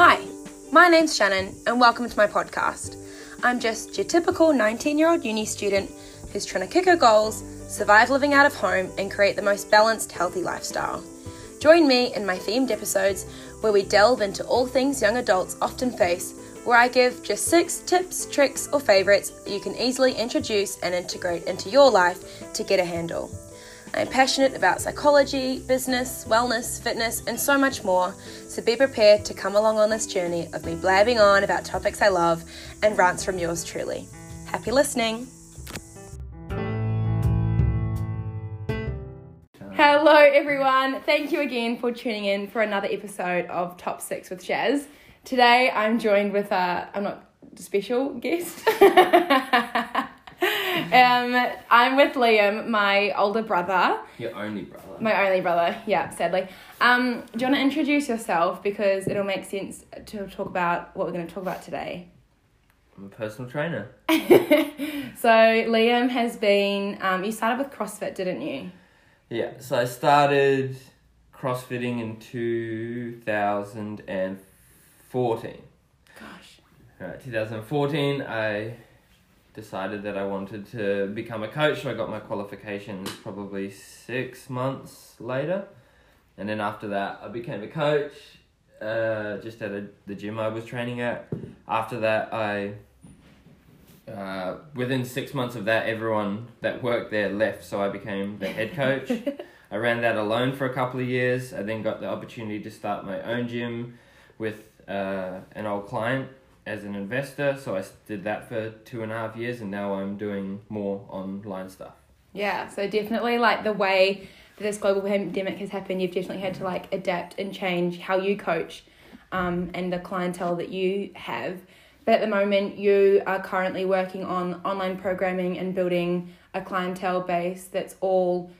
Hi, my name's Shannon, and welcome to my podcast. I'm just your typical 19 year old uni student who's trying to kick her goals, survive living out of home, and create the most balanced, healthy lifestyle. Join me in my themed episodes where we delve into all things young adults often face, where I give just six tips, tricks, or favourites that you can easily introduce and integrate into your life to get a handle. I am passionate about psychology, business, wellness, fitness, and so much more, so be prepared to come along on this journey of me blabbing on about topics I love and rants from yours truly. Happy listening! Hello, everyone. Thank you again for tuning in for another episode of Top Six with Shaz. Today, I'm joined with a I'm not special guest. um, I'm with Liam, my older brother. Your only brother. My only brother, yeah, sadly. Um, do you want to introduce yourself because it'll make sense to talk about what we're going to talk about today? I'm a personal trainer. so Liam has been. Um, you started with CrossFit, didn't you? Yeah, so I started CrossFitting in 2014. Gosh. Right, 2014, I decided that I wanted to become a coach, so I got my qualifications probably six months later. And then after that, I became a coach uh, just at a, the gym I was training at. After that, I uh, within six months of that, everyone that worked there left, so I became the head coach. I ran that alone for a couple of years. I then got the opportunity to start my own gym with uh, an old client as an investor. So I did that for two and a half years, and now I'm doing more online stuff. Yeah, so definitely like the way that this global pandemic has happened, you've definitely had to like adapt and change how you coach um, and the clientele that you have. But at the moment, you are currently working on online programming and building a clientele base that's all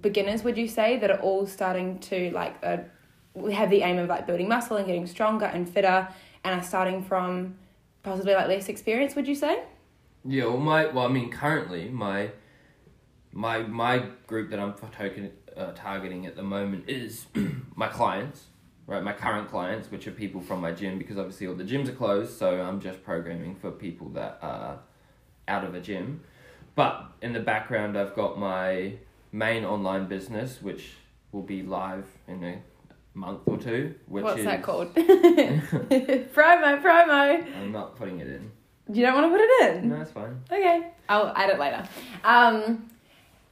beginners, would you say, that are all starting to like uh, have the aim of like building muscle and getting stronger and fitter and are starting from possibly like less experience, would you say? Yeah, well, my well, I mean, currently my my my group that I'm token, uh, targeting at the moment is my clients, right? My current clients, which are people from my gym, because obviously all the gyms are closed, so I'm just programming for people that are out of a gym. But in the background, I've got my main online business, which will be live in a month or two. Which What's is, that called? promo, promo. I'm not putting it in. You don't want to put it in? No, it's fine. Okay, I'll add it later. Um,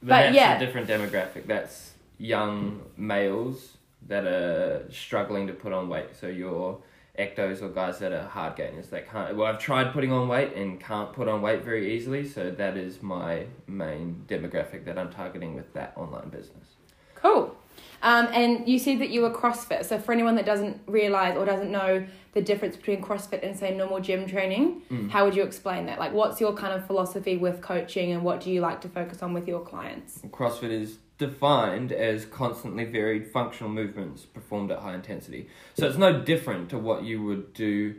But, But that's yeah. a different demographic. That's young males that are struggling to put on weight. So your ectos or guys that are hard gainers that can't. Well, I've tried putting on weight and can't put on weight very easily. So that is my main demographic that I'm targeting with that online business. cool. Um, and you said that you were CrossFit. So for anyone that doesn't realize or doesn't know the difference between CrossFit and say normal gym training, Mm. how would you explain that? Like, what's your kind of philosophy with coaching, and what do you like to focus on with your clients? CrossFit is defined as constantly varied functional movements performed at high intensity. So it's no different to what you would do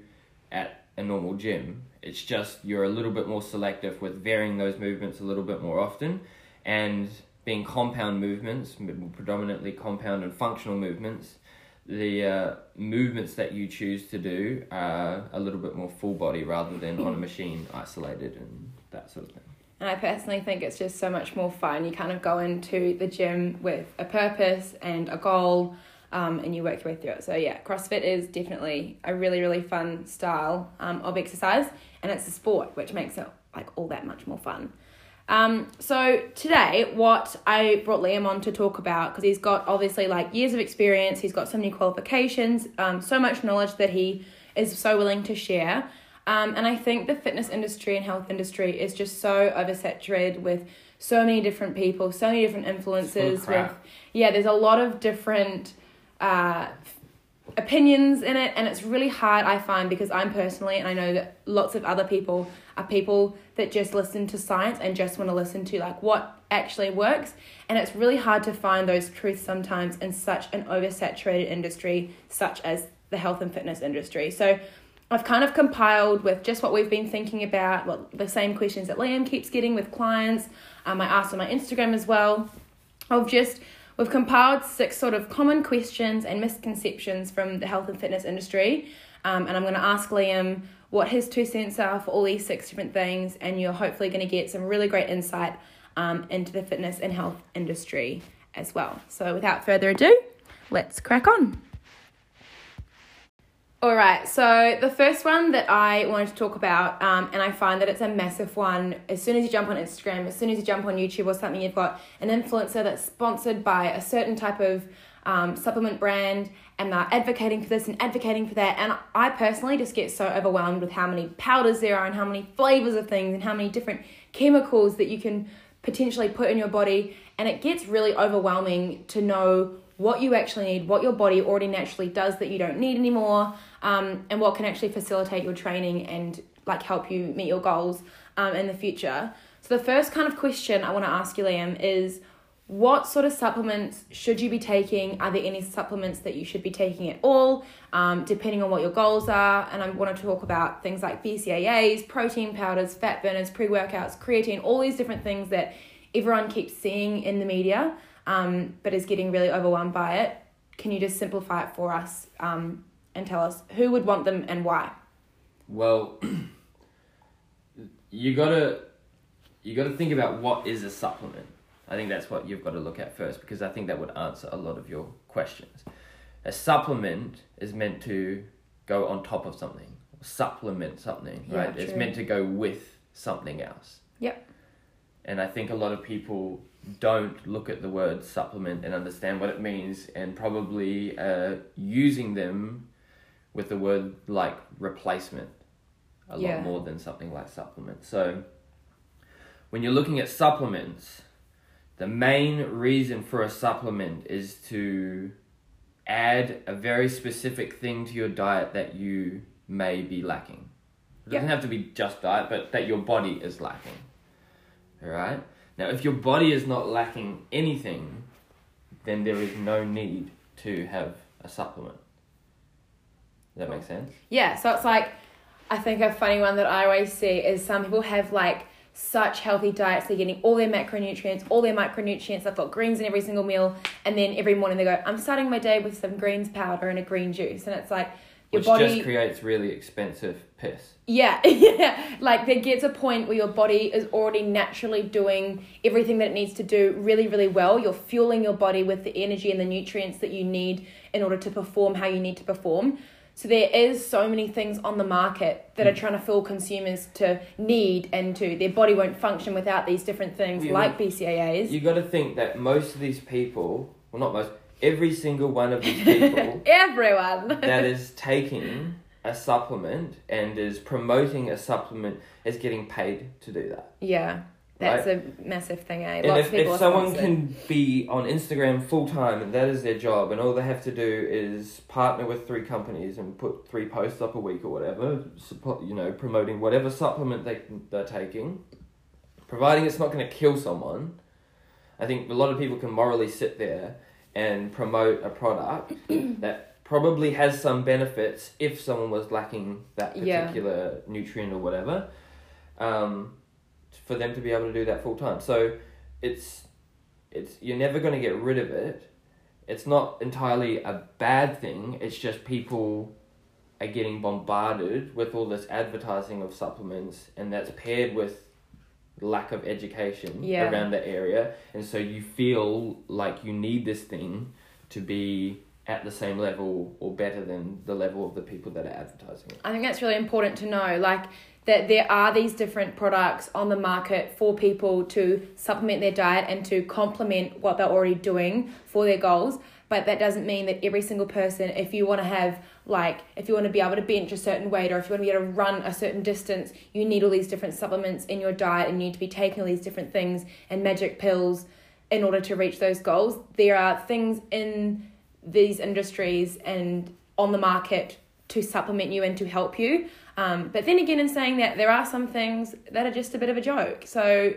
at a normal gym. It's just you're a little bit more selective with varying those movements a little bit more often and being compound movements, predominantly compound and functional movements. The uh, movements that you choose to do are a little bit more full body rather than on a machine isolated and that sort of thing. And I personally think it's just so much more fun. You kind of go into the gym with a purpose and a goal, um, and you work your way through it. So, yeah, CrossFit is definitely a really, really fun style um, of exercise, and it's a sport, which makes it like all that much more fun. Um, so today, what I brought Liam on to talk about because he's got obviously like years of experience, he's got so many qualifications, um, so much knowledge that he is so willing to share. Um, and I think the fitness industry and health industry is just so oversaturated with so many different people, so many different influences. With yeah, there's a lot of different uh, opinions in it, and it's really hard. I find because I'm personally, and I know that lots of other people are people that just listen to science and just want to listen to like what actually works, and it's really hard to find those truths sometimes in such an oversaturated industry such as the health and fitness industry. So I've kind of compiled with just what we've been thinking about, what the same questions that Liam keeps getting with clients. Um, I asked on my Instagram as well. Of just, we've compiled six sort of common questions and misconceptions from the health and fitness industry. Um, and I'm going to ask Liam what his two cents are for all these six different things, and you're hopefully going to get some really great insight um, into the fitness and health industry as well. So, without further ado, let's crack on. All right, so the first one that I wanted to talk about, um, and I find that it's a massive one. As soon as you jump on Instagram, as soon as you jump on YouTube or something, you've got an influencer that's sponsored by a certain type of um, supplement brand, and they're advocating for this and advocating for that. And I personally just get so overwhelmed with how many powders there are, and how many flavors of things, and how many different chemicals that you can potentially put in your body. And it gets really overwhelming to know what you actually need, what your body already naturally does that you don't need anymore, um, and what can actually facilitate your training and like help you meet your goals um, in the future. So the first kind of question I want to ask you, Liam, is what sort of supplements should you be taking? Are there any supplements that you should be taking at all, um, depending on what your goals are? And I want to talk about things like BCAAs, protein powders, fat burners, pre workouts, creatine, all these different things that everyone keeps seeing in the media um, but is getting really overwhelmed by it. Can you just simplify it for us um, and tell us who would want them and why? Well, you gotta you gotta think about what is a supplement. I think that's what you've got to look at first because I think that would answer a lot of your questions. A supplement is meant to go on top of something, supplement something, Yeah, right? It's meant to go with something else. Yep. And I think a lot of people don't look at the word supplement and understand what it means and probably uh, using them with the word like replacement a Yeah. lot more than something like supplement. So when you're looking at supplements, the main reason for a supplement is to add a very specific thing to your diet that you may be lacking. It doesn't Yeah. have to be just diet, but that your body is lacking. Alright? Now, if your body is not lacking anything, then there is no need to have a supplement. Does that make sense? Yeah, so it's like, I think a funny one that I always see is some people have like such healthy diets, they're getting all their macronutrients, all their micronutrients, they've got greens in every single meal, and then every morning they go, I'm starting my day with some greens powder and a green juice. And it's like, your Which body. just creates really expensive piss. Yeah, yeah. Like there gets a point where your body is already naturally doing everything that it needs to do really, really well. You're fueling your body with the energy and the nutrients that you need in order to perform how you need to perform. So there is so many things on the market that are mm. trying to fool consumers to need and to their body won't function without these different things Yeah. like BCAAs. You got to think that most of these people, well, not most, every single one of these people Everyone. that is taking a supplement and is promoting a supplement is getting paid to do that. yeah. That's a massive thing, eh? And Lots if, if someone sponsored. can be on Instagram full time and that is their job, and all they have to do is partner with three companies and put three posts up a week or whatever, support, you know, promoting whatever supplement they they're taking, providing it's not going to kill someone. I think a lot of people can morally sit there and promote a product that probably has some benefits if someone was lacking that Yeah. particular nutrient or whatever. Um, for them to be able to do that full time. So it's it's you're never going to get rid of it. It's not entirely a bad thing. It's just people are getting bombarded with all this advertising of supplements, and that's paired with lack of education Yeah. around the area, and so you feel like you need this thing to be at the same level or better than the level of the people that are advertising it. I think that's really important to know, like that there are these different products on the market for people to supplement their diet and to complement what they're already doing for their goals. But that doesn't mean that every single person, if you want to have like, if you want to be able to bench a certain weight or if you want to be able to run a certain distance, you need all these different supplements in your diet and you need to be taking all these different things and magic pills in order to reach those goals. There are things in these industries and on the market to supplement you and to help you. Um, but then again, in saying that, there are some things that are just a bit of a joke. So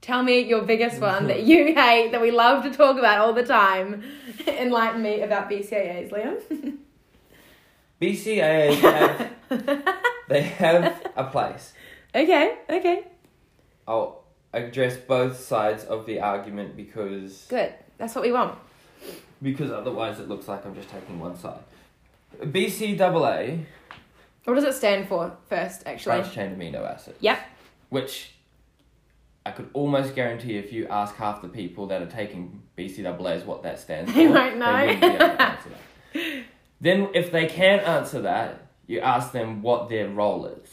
tell me your biggest one that you hate that we love to talk about all the time. Enlighten me about BCAAs, Liam. BCAAs have they have a place. okay, okay, I'll address both sides of the argument because good. That's what we want. because otherwise it looks like I'm just taking one side. BCAA What does it stand for first, actually? Branched chain amino acids. Yep. Which I could almost guarantee if you ask half the people that are taking BCAAs what that stands for, They won't know. wouldn't be able to answer that. Then, if they can't answer that, you ask them what their role is.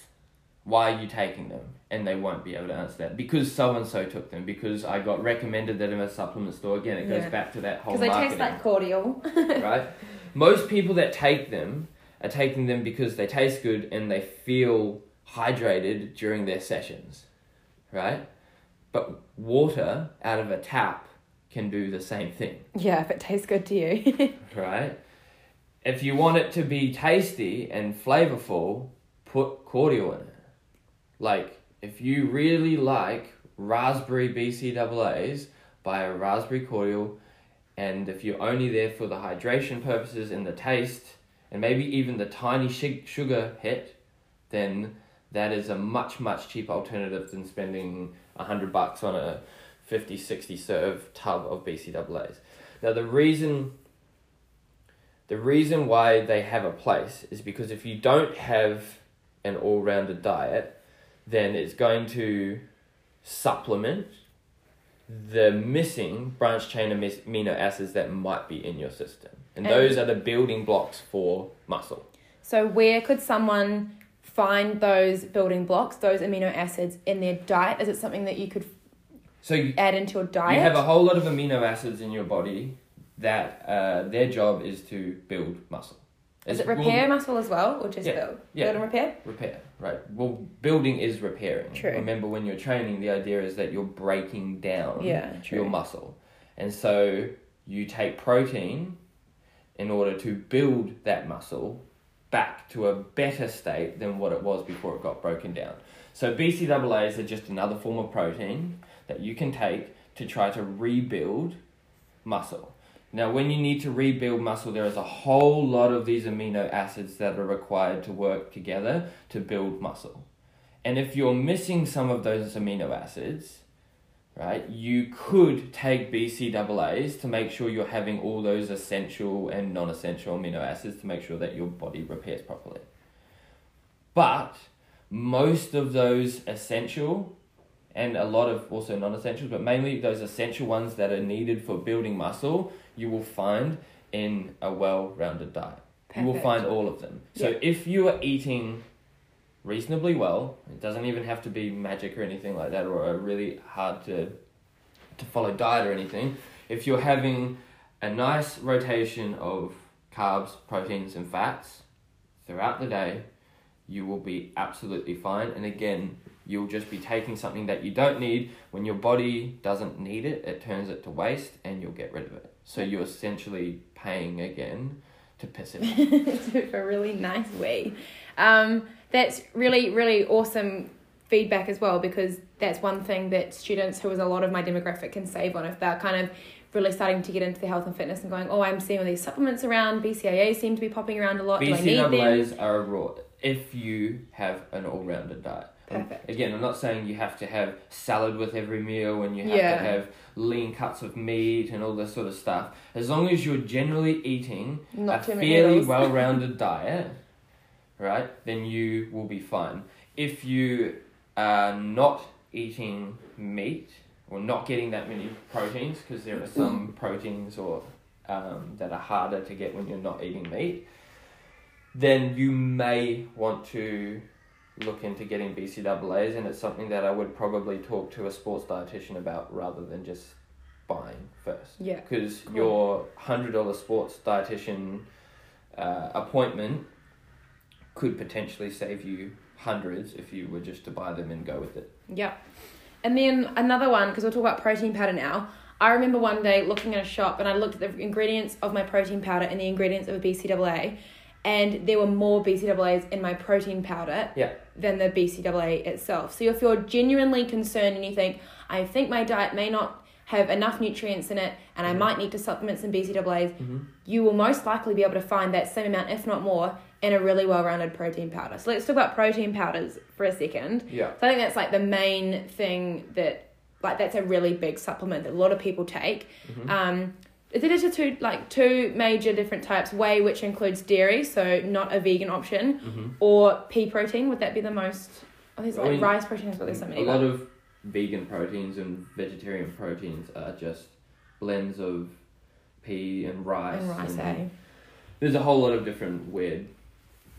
Why are you taking them? And they won't be able to answer that because so and so took them. Because I got recommended that in a supplement store. Again, it goes Yeah. back to that whole Because they taste like cordial. right? Most people that take them are taking them because they taste good and they feel hydrated during their sessions, right? But water out of a tap can do the same thing, yeah, if it tastes good to you. right? If you want it to be tasty and flavorful, put cordial in it. Like, if you really like raspberry BCAAs, buy a raspberry cordial, and if you're only there for the hydration purposes and the taste, and maybe even the tiny shig- sugar hit, then that is a much, much cheaper alternative than spending a hundred bucks on a 50, 60 serve tub of BCAAs. Now, the reason the reason why they have a place is because if you don't have an all-rounded diet, then it's going to supplement the missing branch chain amino acids that might be in your system. And And- those are the building blocks for muscle. so, where could someone find those building blocks, those amino acids in their diet? Is it something that you could So you, add into your diet? you have a whole lot of amino acids in your body that uh, their job is to build muscle. Is it well, repair muscle as well, or just Yeah, build? yeah. Build and repair? repair, right? Well, building is repairing. True. Remember, when you're training, the idea is that you're breaking down Yeah, true. your muscle, and so you take protein in order to build that muscle back to a better state than what it was before it got broken down. So BCAAs are just another form of protein that you can take to try to rebuild muscle. Now, when you need to rebuild muscle, there is a whole lot of these amino acids that are required to work together to build muscle. And if you're missing some of those amino acids, right, you could take BCAAs to make sure you're having all those essential and non essential amino acids to make sure that your body repairs properly. But most of those essential and a lot of also non essentials, but mainly those essential ones that are needed for building muscle, you will find in a well rounded diet. You will find all of them. So Yeah. if you are eating reasonably well, it doesn't even have to be magic or anything like that or a really hard to to follow diet or anything. If you're having a nice rotation of carbs, proteins and fats throughout the day, you will be absolutely fine. And again, you'll just be taking something that you don't need. When your body doesn't need it, it turns it to waste and you'll get rid of it. So you're essentially paying again to piss it off. a really nice way. Um, that's really, really awesome feedback as well because that's one thing that students who is a lot of my demographic can save on if they're kind of really starting to get into the health and fitness and going, oh, I'm seeing all these supplements around, BCAAs seem to be popping around a lot. Do I need them? BCAAs are a raw if you have an all-rounded diet. Um, Perfect. Again, I'm not saying you have to have salad with every meal and you have Yeah. to have lean cuts of meat and all this sort of stuff. As long as you're generally eating Not a fairly well-rounded diet, right, then you will be fine. If you are not eating meat or not getting that many proteins, because there are some proteins or um, that are harder to get when you're not eating meat, then you may want to look into getting BCAAs, and it's something that I would probably talk to a sports dietitian about rather than just buying first Yeah. because Cool. your hundred dollar sports dietitian uh, appointment could potentially save you hundreds if you were just to buy them and go with it. Yeah. And then another one, because we'll talk about protein powder now. I remember one day looking at a shop and I looked at the ingredients of my protein powder and the ingredients of a BCAA, and there were more BCAAs in my protein powder Yeah. Than the BCAA itself. So if you're genuinely concerned and you think, I think my diet may not have enough nutrients in it and I might need to supplement some BCAAs, you will most likely be able to find that same amount, if not more, in a really well rounded protein powder. So let's talk about protein powders for a second. Yeah. So I think that's like the main thing that like that's a really big supplement that a lot of people take. Um, Is it just two like two major different types? Whey, which includes dairy, so not a vegan option, Mm-hmm. or pea protein. Would that be the most? Oh, there's I like mean, rice protein as well. There's so many. A lot of vegan proteins and vegetarian proteins are just blends of pea and rice. and rice, eh? There's a whole lot of different weird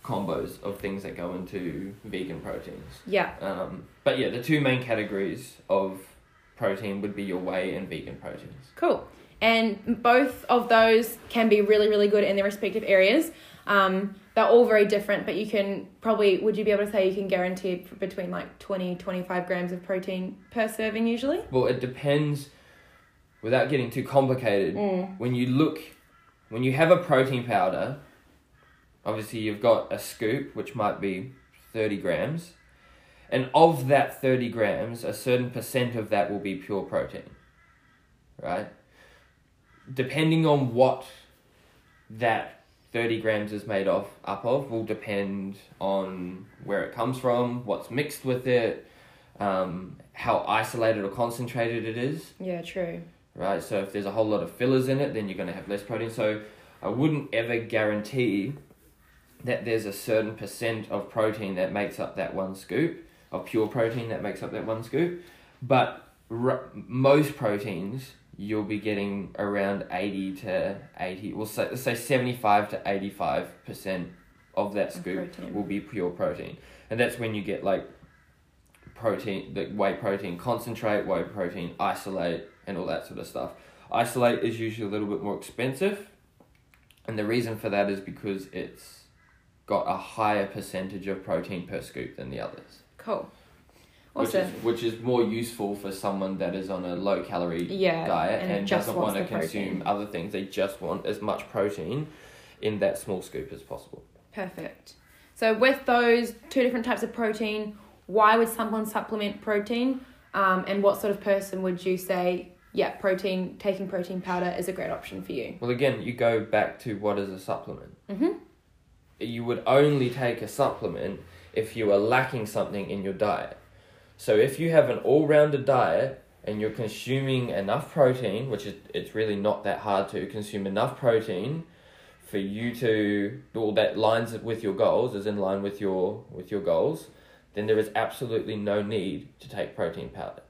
combos of things that go into vegan proteins. Yeah. Um, but yeah, the two main categories of protein would be your whey and vegan proteins. Cool. And both of those can be really, really good in their respective areas. Um, they're all very different, but you can probably, would you be able to say you can guarantee between like 20, 25 grams of protein per serving usually? Well, it depends. Without getting too complicated, Mm. when you look, when you have a protein powder, obviously you've got a scoop, which might be 30 grams. And of that 30 grams, a certain percent of that will be pure protein. Right? Depending on what that 30 grams is made of, up of, will depend on where it comes from, what's mixed with it, um, how isolated or concentrated it is Yeah, true. right? So if there's a whole lot of fillers in it, then you're going to have less protein. So I wouldn't ever guarantee that there's a certain percent of protein that makes up that one scoop, of pure protein that makes up that one scoop. But r- most proteins, you'll be getting around 80 to 80, we'll say, say 75 to 85% of that scoop will be pure protein. And that's when you get like protein, the whey protein concentrate, whey protein isolate, and all that sort of stuff. Isolate is usually a little bit more expensive, and the reason for that is because it's got a higher percentage of protein per scoop than the others. Cool. Which is, which is more useful for someone that is on a low calorie Yeah. diet and, just doesn't want to consume protein. other things. They just want as much protein in that small scoop as possible. Perfect. So with those two different types of protein, why would someone supplement protein? Um, and what sort of person would you say, yeah, protein taking protein powder is a great option for you? Well, again, you go back to what is a supplement. Mm-hmm. you would only take a supplement if you are lacking something in your diet. So if you have an all-rounded diet and you're consuming enough protein, which is it's really not that hard to consume enough protein for you to all that lines with your goals is in line with your with your goals, then there is absolutely no need to take protein powder.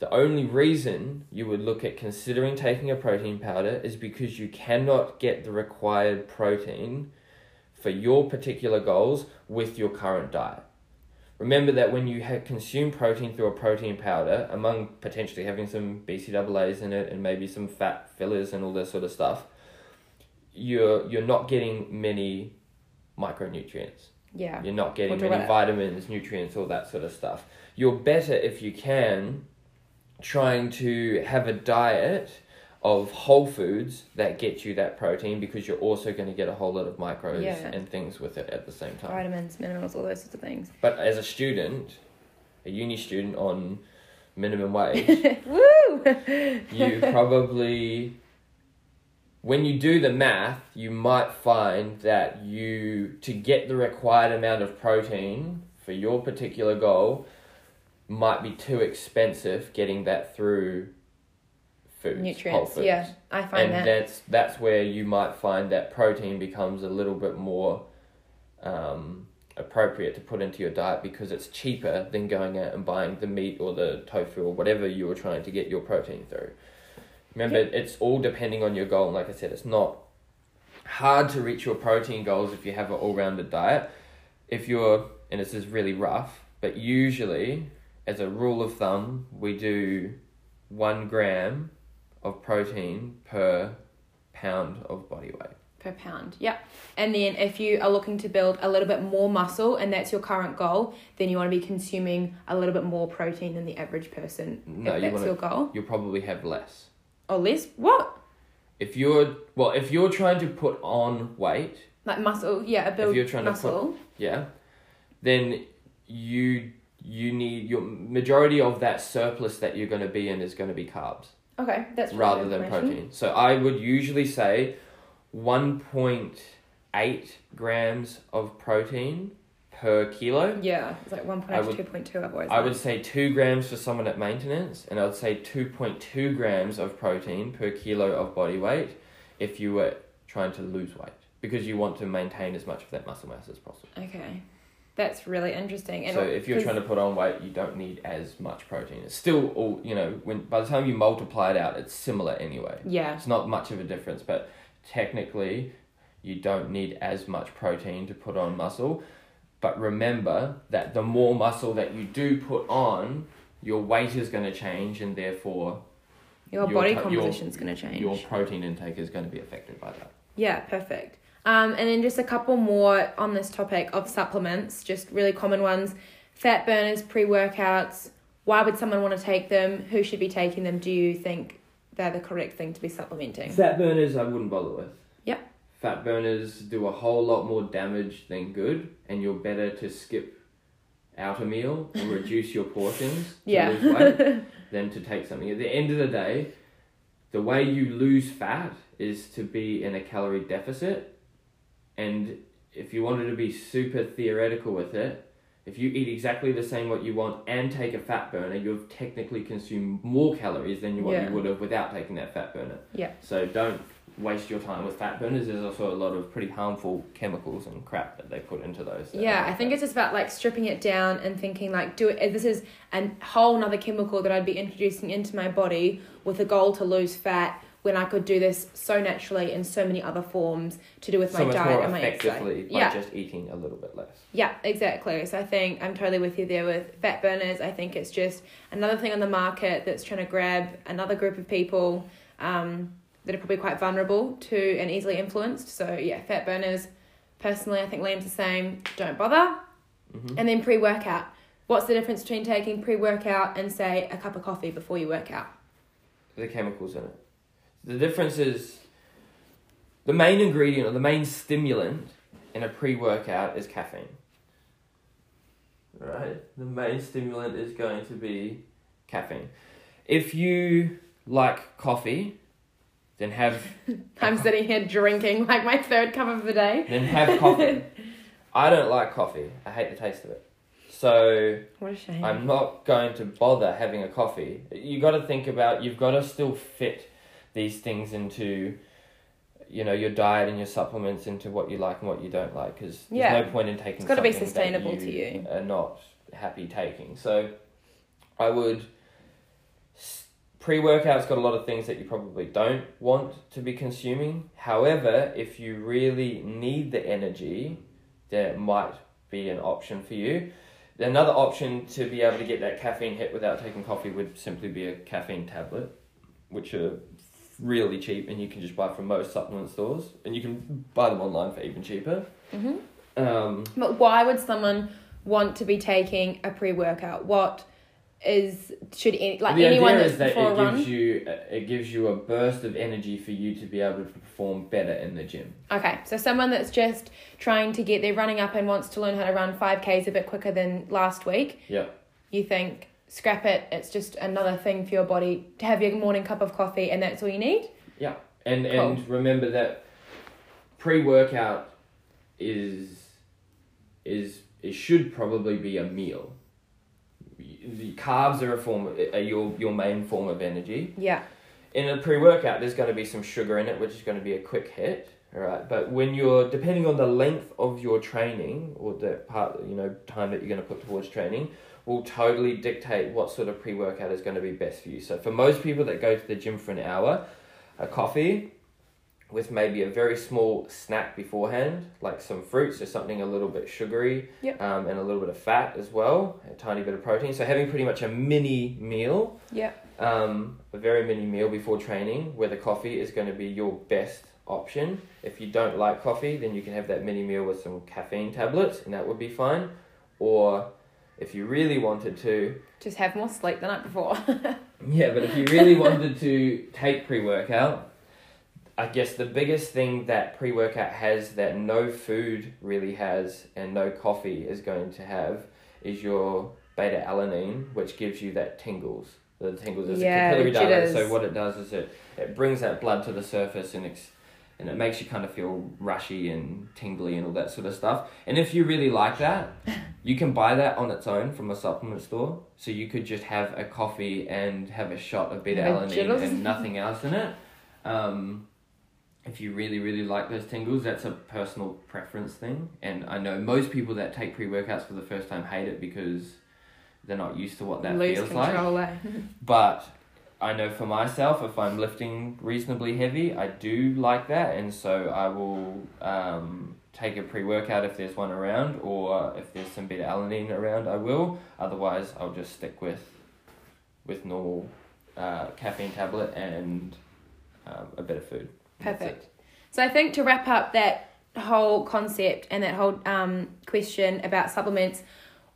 The only reason you would look at considering taking a protein powder is because you cannot get the required protein for your particular goals with your current diet. Remember that when you consume protein through a protein powder, among potentially having some BCAAs in it and maybe some fat fillers and all this sort of stuff, you're you're not getting many micronutrients. Yeah. You're not getting We'll many vitamins, nutrients, all that sort of stuff. You're better if you can trying to have a diet of whole foods that get you that protein because you're also going to get a whole lot of micros Yeah. and things with it at the same time. Vitamins, minerals, all those sorts of things. But as a student, a uni student on minimum wage, Woo! you probably when you do the math you might find that you to get the required amount of protein for your particular goal might be too expensive getting that through foods Nutrients. foods. Yeah, I find and that. that's that's where you might find that protein becomes a little bit more um, appropriate to put into your diet because it's cheaper than going out and buying the meat or the tofu or whatever you were trying to get your protein through. Remember, it's all depending on your goal. And like I said, it's not hard to reach your protein goals if you have an all-rounded diet. If you're, and this is really rough, but usually, as a rule of thumb, we do one gram of protein per pound of body weight. per pound. Yep. And then if you are looking to build a little bit more muscle and that's your current goal, then you want to be consuming a little bit more protein than the average person. No, if you that's wanna- your goal. You'll probably have less. Or less? What? If you're well, if you're trying to put on weight, Like muscle? Yeah, a build you're trying to muscle. yeah, then you you need your majority of that surplus that you're going to be in is going to be carbs okay, that's rather than protein. So I would usually say 1.8 grams of protein per kilo. Yeah, it's like one I would- to two point two. I've always. I would say two grams for someone at maintenance, and I'd say 2.2 grams of protein per kilo of body weight if you were trying to lose weight because you want to maintain as much of that muscle mass as possible. Okay, that's really interesting. so if you're trying to put on weight, you don't need as much protein. It's still all you know. When by the time you multiply it out, it's similar anyway. yeah, It's not much of a difference, but technically, you don't need as much protein to put on muscle. But remember that the more muscle that you do put on, your weight is going to change, and therefore your, your body your- composition's going to change. your protein intake is going to be affected by that. Yeah, perfect. Um, and then just a couple more on this topic of supplements, just really common ones: fat burners, pre workouts. Why would someone want to take them? Who should be taking them? Do you think they're the correct thing to be supplementing? Fat burners, I wouldn't bother with. Yep. Fat burners do a whole lot more damage than good, and you're better to skip out a meal or reduce your portions to Yeah. than to take something. At the end of the day, the way you lose fat is to be in a calorie deficit, and if you wanted to be super theoretical with it, if you eat exactly the same what you want and take a fat burner, you've technically consumed more calories than you, what Yeah. you would have without taking that fat burner. Yeah. So don't waste your time with fat burners. There's also a lot of pretty harmful chemicals and crap that they put into those. Yeah, I think it's just about like stripping it down and thinking like, do it. This is a whole nother chemical that I'd be introducing into my body with a goal to lose fat. When I could do this so naturally in so many other forms to do with so my diet and my effectively exercise. by Yeah, just eating a little bit less. Yeah, exactly. So I think I'm totally with you there with fat burners. I think it's just another thing on the market that's trying to grab another group of people um, that are probably quite vulnerable to and easily influenced. So yeah, fat burners. Personally, I think Liam's the same. Don't bother. hmm And then pre workout. What's the difference between taking pre workout and say a cup of coffee before you work out? The chemicals in it. The difference is the main ingredient or the main stimulant in a pre-workout is caffeine. Right? The main stimulant is going to be caffeine. If you like coffee, then have I'm sitting here drinking like my third cup of the day. then have coffee. I don't like coffee. I hate the taste of it. So What a shame. I'm not going to bother having a coffee. You got to think about you've got to still fit these things into you know your diet and your supplements into what you like and what you don't like because there's no point in taking It's gotta be something that sustainable to you. are not happy taking. So I would pre-workout's got a lot of things that you probably don't want to be consuming. However, if you really need the energy, there might be an option for you. Another option to be able to get that caffeine hit without taking coffee would simply be a caffeine tablet, which are really cheap and you can just buy from most supplement stores, and you can buy them online for even cheaper. hmm Um, But why would someone want to be taking a pre workout? What is should any, like the anyone idea is that it a run? gives you it gives you a burst of energy for you to be able to perform better in the gym. Okay, so someone that's just trying to get they're running up and wants to learn how to run five k's a bit quicker than last week. Yeah. You think scrap it? It's just another thing for your body to have your morning cup of coffee, and that's all you need. Yeah, and Cool. and remember that pre workout is is it should probably be a meal. The carbs are a form are your your main form of energy. Yeah. In a pre workout, there's going to be some sugar in it, which is going to be a quick hit. All right, but when you're depending on the length of your training or the part you know time that you're going to put towards training, will totally dictate what sort of pre workout is going to be best for you. So for most people that go to the gym for an hour, a coffee with maybe a very small snack beforehand, like some fruits or something a little bit sugary, Yep. um, and a little bit of fat as well, a tiny bit of protein. So having pretty much a mini meal, Yeah. um, a very mini meal before training, where the coffee is going to be your best option. If you don't like coffee, then you can have that mini meal with some caffeine tablets, and that would be fine. Or if you really wanted to, Just have more sleep the night before. yeah, but if you really wanted to take pre workout, I guess the biggest thing that pre workout has that no food really has and no coffee is going to have is your beta alanine, which gives you that tingles. The tingles is Yeah, a capillary dilate. So what it does is it, it brings that blood to the surface and ex- and it makes you kind of feel rushy and tingly and all that sort of stuff. And if you really like that, you can buy that on its own from a supplement store. So you could just have a coffee and have a shot of beta alanine and nothing else in it. Um, if you really really like those tingles, that's a personal preference thing. And I know most people that take pre workouts for the first time hate it because they're not used to what that Lose feels like. eh? But I know for myself, if I'm lifting reasonably heavy, I do like that, and so I will um, take a pre workout if there's one around, or if there's some beta alanine around, I will. Otherwise, I'll just stick with with normal uh, caffeine tablet and um, a bit of food. Perfect. So I think to wrap up that whole concept and that whole um, question about supplements,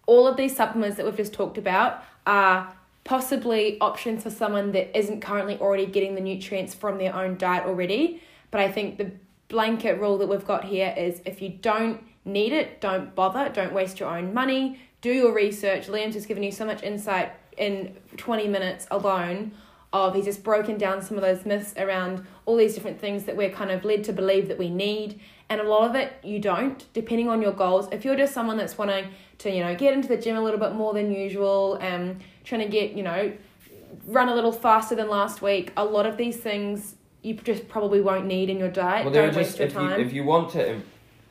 all of these supplements that we've just talked about are possibly options for someone that isn't currently already getting the nutrients from their own diet already. But I think the blanket rule that we've got here is if you don't need it, don't bother, don't waste your own money, do your research. Liam's just given you so much insight in 20 minutes alone of he's just broken down some of those myths around all these different things that we're kind of led to believe that we need and a lot of it you don't depending on your goals. If you're just someone that's wanting to you know get into the gym a little bit more than usual um trying to get you know run a little faster than last week a lot of these things you just probably won't need in your diet. Well, there don't are waste your if you time. if you want to,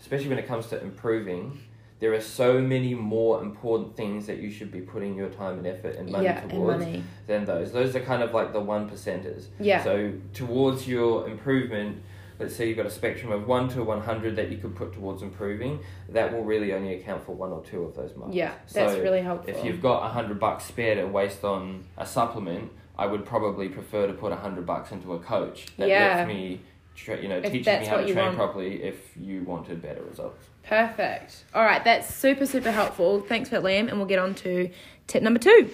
especially when it comes to improving, there are so many more important things that you should be putting your time and effort and money yeah and towards money. than those. Those are kind of like the one percenters. yeah. So towards your improvement, let's say you've got a spectrum of one to one hundred that you could put towards improving. That will really only account for one or two of those marks. yeah that's So really helpful If you've got a hundred bucks spare to waste on a supplement, I would probably prefer to put a hundred bucks into a coach that Yeah. lets me, tra- you know, If teaches me how to train want. properly. If you wanted better results. Perfect. All right, that's super, super helpful. Thanks for that, Liam. And we'll get on to tip number two.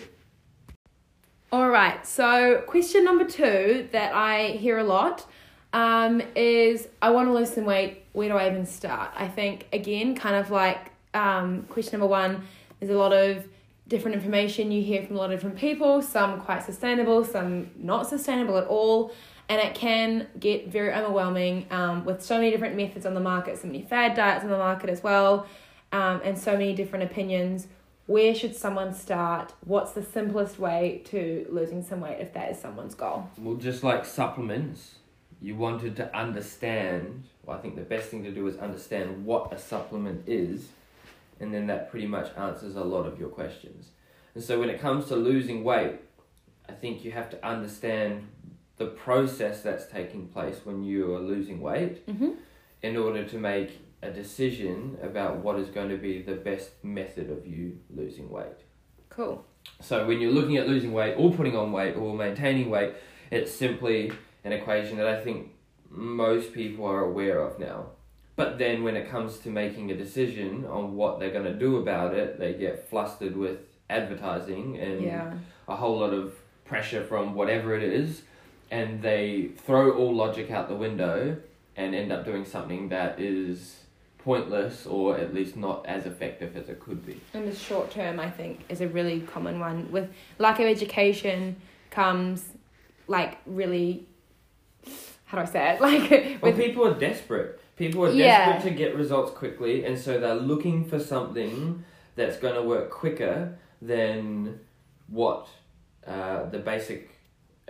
All right, so question number two that I hear a lot um, is I want to lose some weight. Where do I even start? I think, again, kind of like um, question number one, there's a lot of different information you hear from a lot of different people, some quite sustainable, some not sustainable at all and it can get very overwhelming um, with so many different methods on the market, so many fad diets on the market as well, um, and so many different opinions. Where should someone start? What's the simplest way to losing some weight if that is someone's goal? Well, just like supplements, you wanted to understand. Well, I think the best thing to do is understand what a supplement is, and then that pretty much answers a lot of your questions. And so, when it comes to losing weight, I think you have to understand the process that's taking place when you are losing weight Mm-hmm. in order to make a decision about what is going to be the best method of you losing weight. Cool. So when you're looking at losing weight or putting on weight or maintaining weight, it's simply an equation that I think most people are aware of now. But then when it comes to making a decision on what they're going to do about it, they get flustered with advertising and Yeah. a whole lot of pressure from whatever it is, and they throw all logic out the window and end up doing something that is pointless or at least not as effective as it could be. And the short term, I think, is a really common one. With lack of education comes like really, how do I say it? Like Well, people are desperate. People are Yeah. desperate to get results quickly, and so they're looking for something that's going to work quicker than what uh, the basic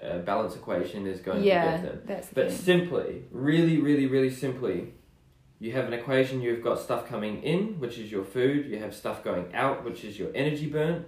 uh, balance equation is going to yeah, give them. that's But thing. simply, really, really, really simply, you have an equation. You've got stuff coming in, which is your food. You have stuff going out, which is your energy burn.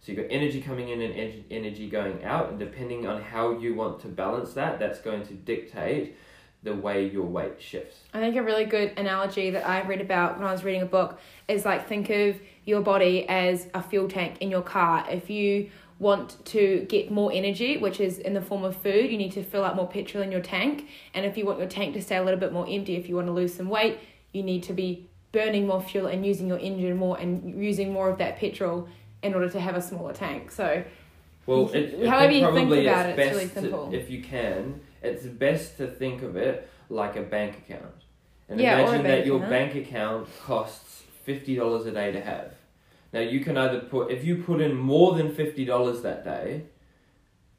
So you've got energy coming in and en- energy going out, and depending on how you want to balance that, that's going to dictate the way your weight shifts. I think a really good analogy that I read about when I was reading a book is like think of your body as a fuel tank in your car. If you want to get more energy, which is in the form of food, you need to fill up more petrol in your tank. And if you want your tank to stay a little bit more empty, if you want to lose some weight, you need to be burning more fuel and using your engine more and using more of that petrol in order to have a smaller tank. So Well, it, I However you think about it's it, it's really best to- simple. if you can, it's best to think of it like a bank account. And Yeah, imagine that your account. bank account costs fifty dollars a day to have. Now you can either put if you put in more than fifty dollars that day,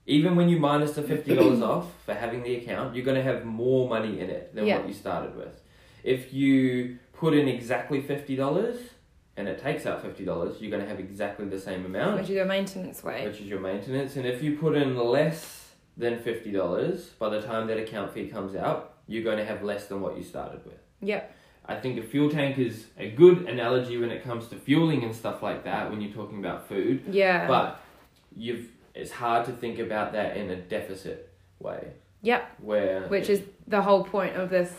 even when you minus the fifty dollars off for having the account, you're gonna have more money in it than Yeah. what you started with. If you put in exactly fifty dollars and it takes out fifty dollars, you're gonna have exactly the same amount, Which is your maintenance way. which is your maintenance. And if you put in less than fifty dollars, by the time that account fee comes out, you're going to have less than what you started with. Yep. I think a fuel tank is a good analogy when it comes to fueling and stuff like that when you're talking about food. Yeah. But you've it's hard to think about that in a deficit way. Yep. Where Which is the whole point of this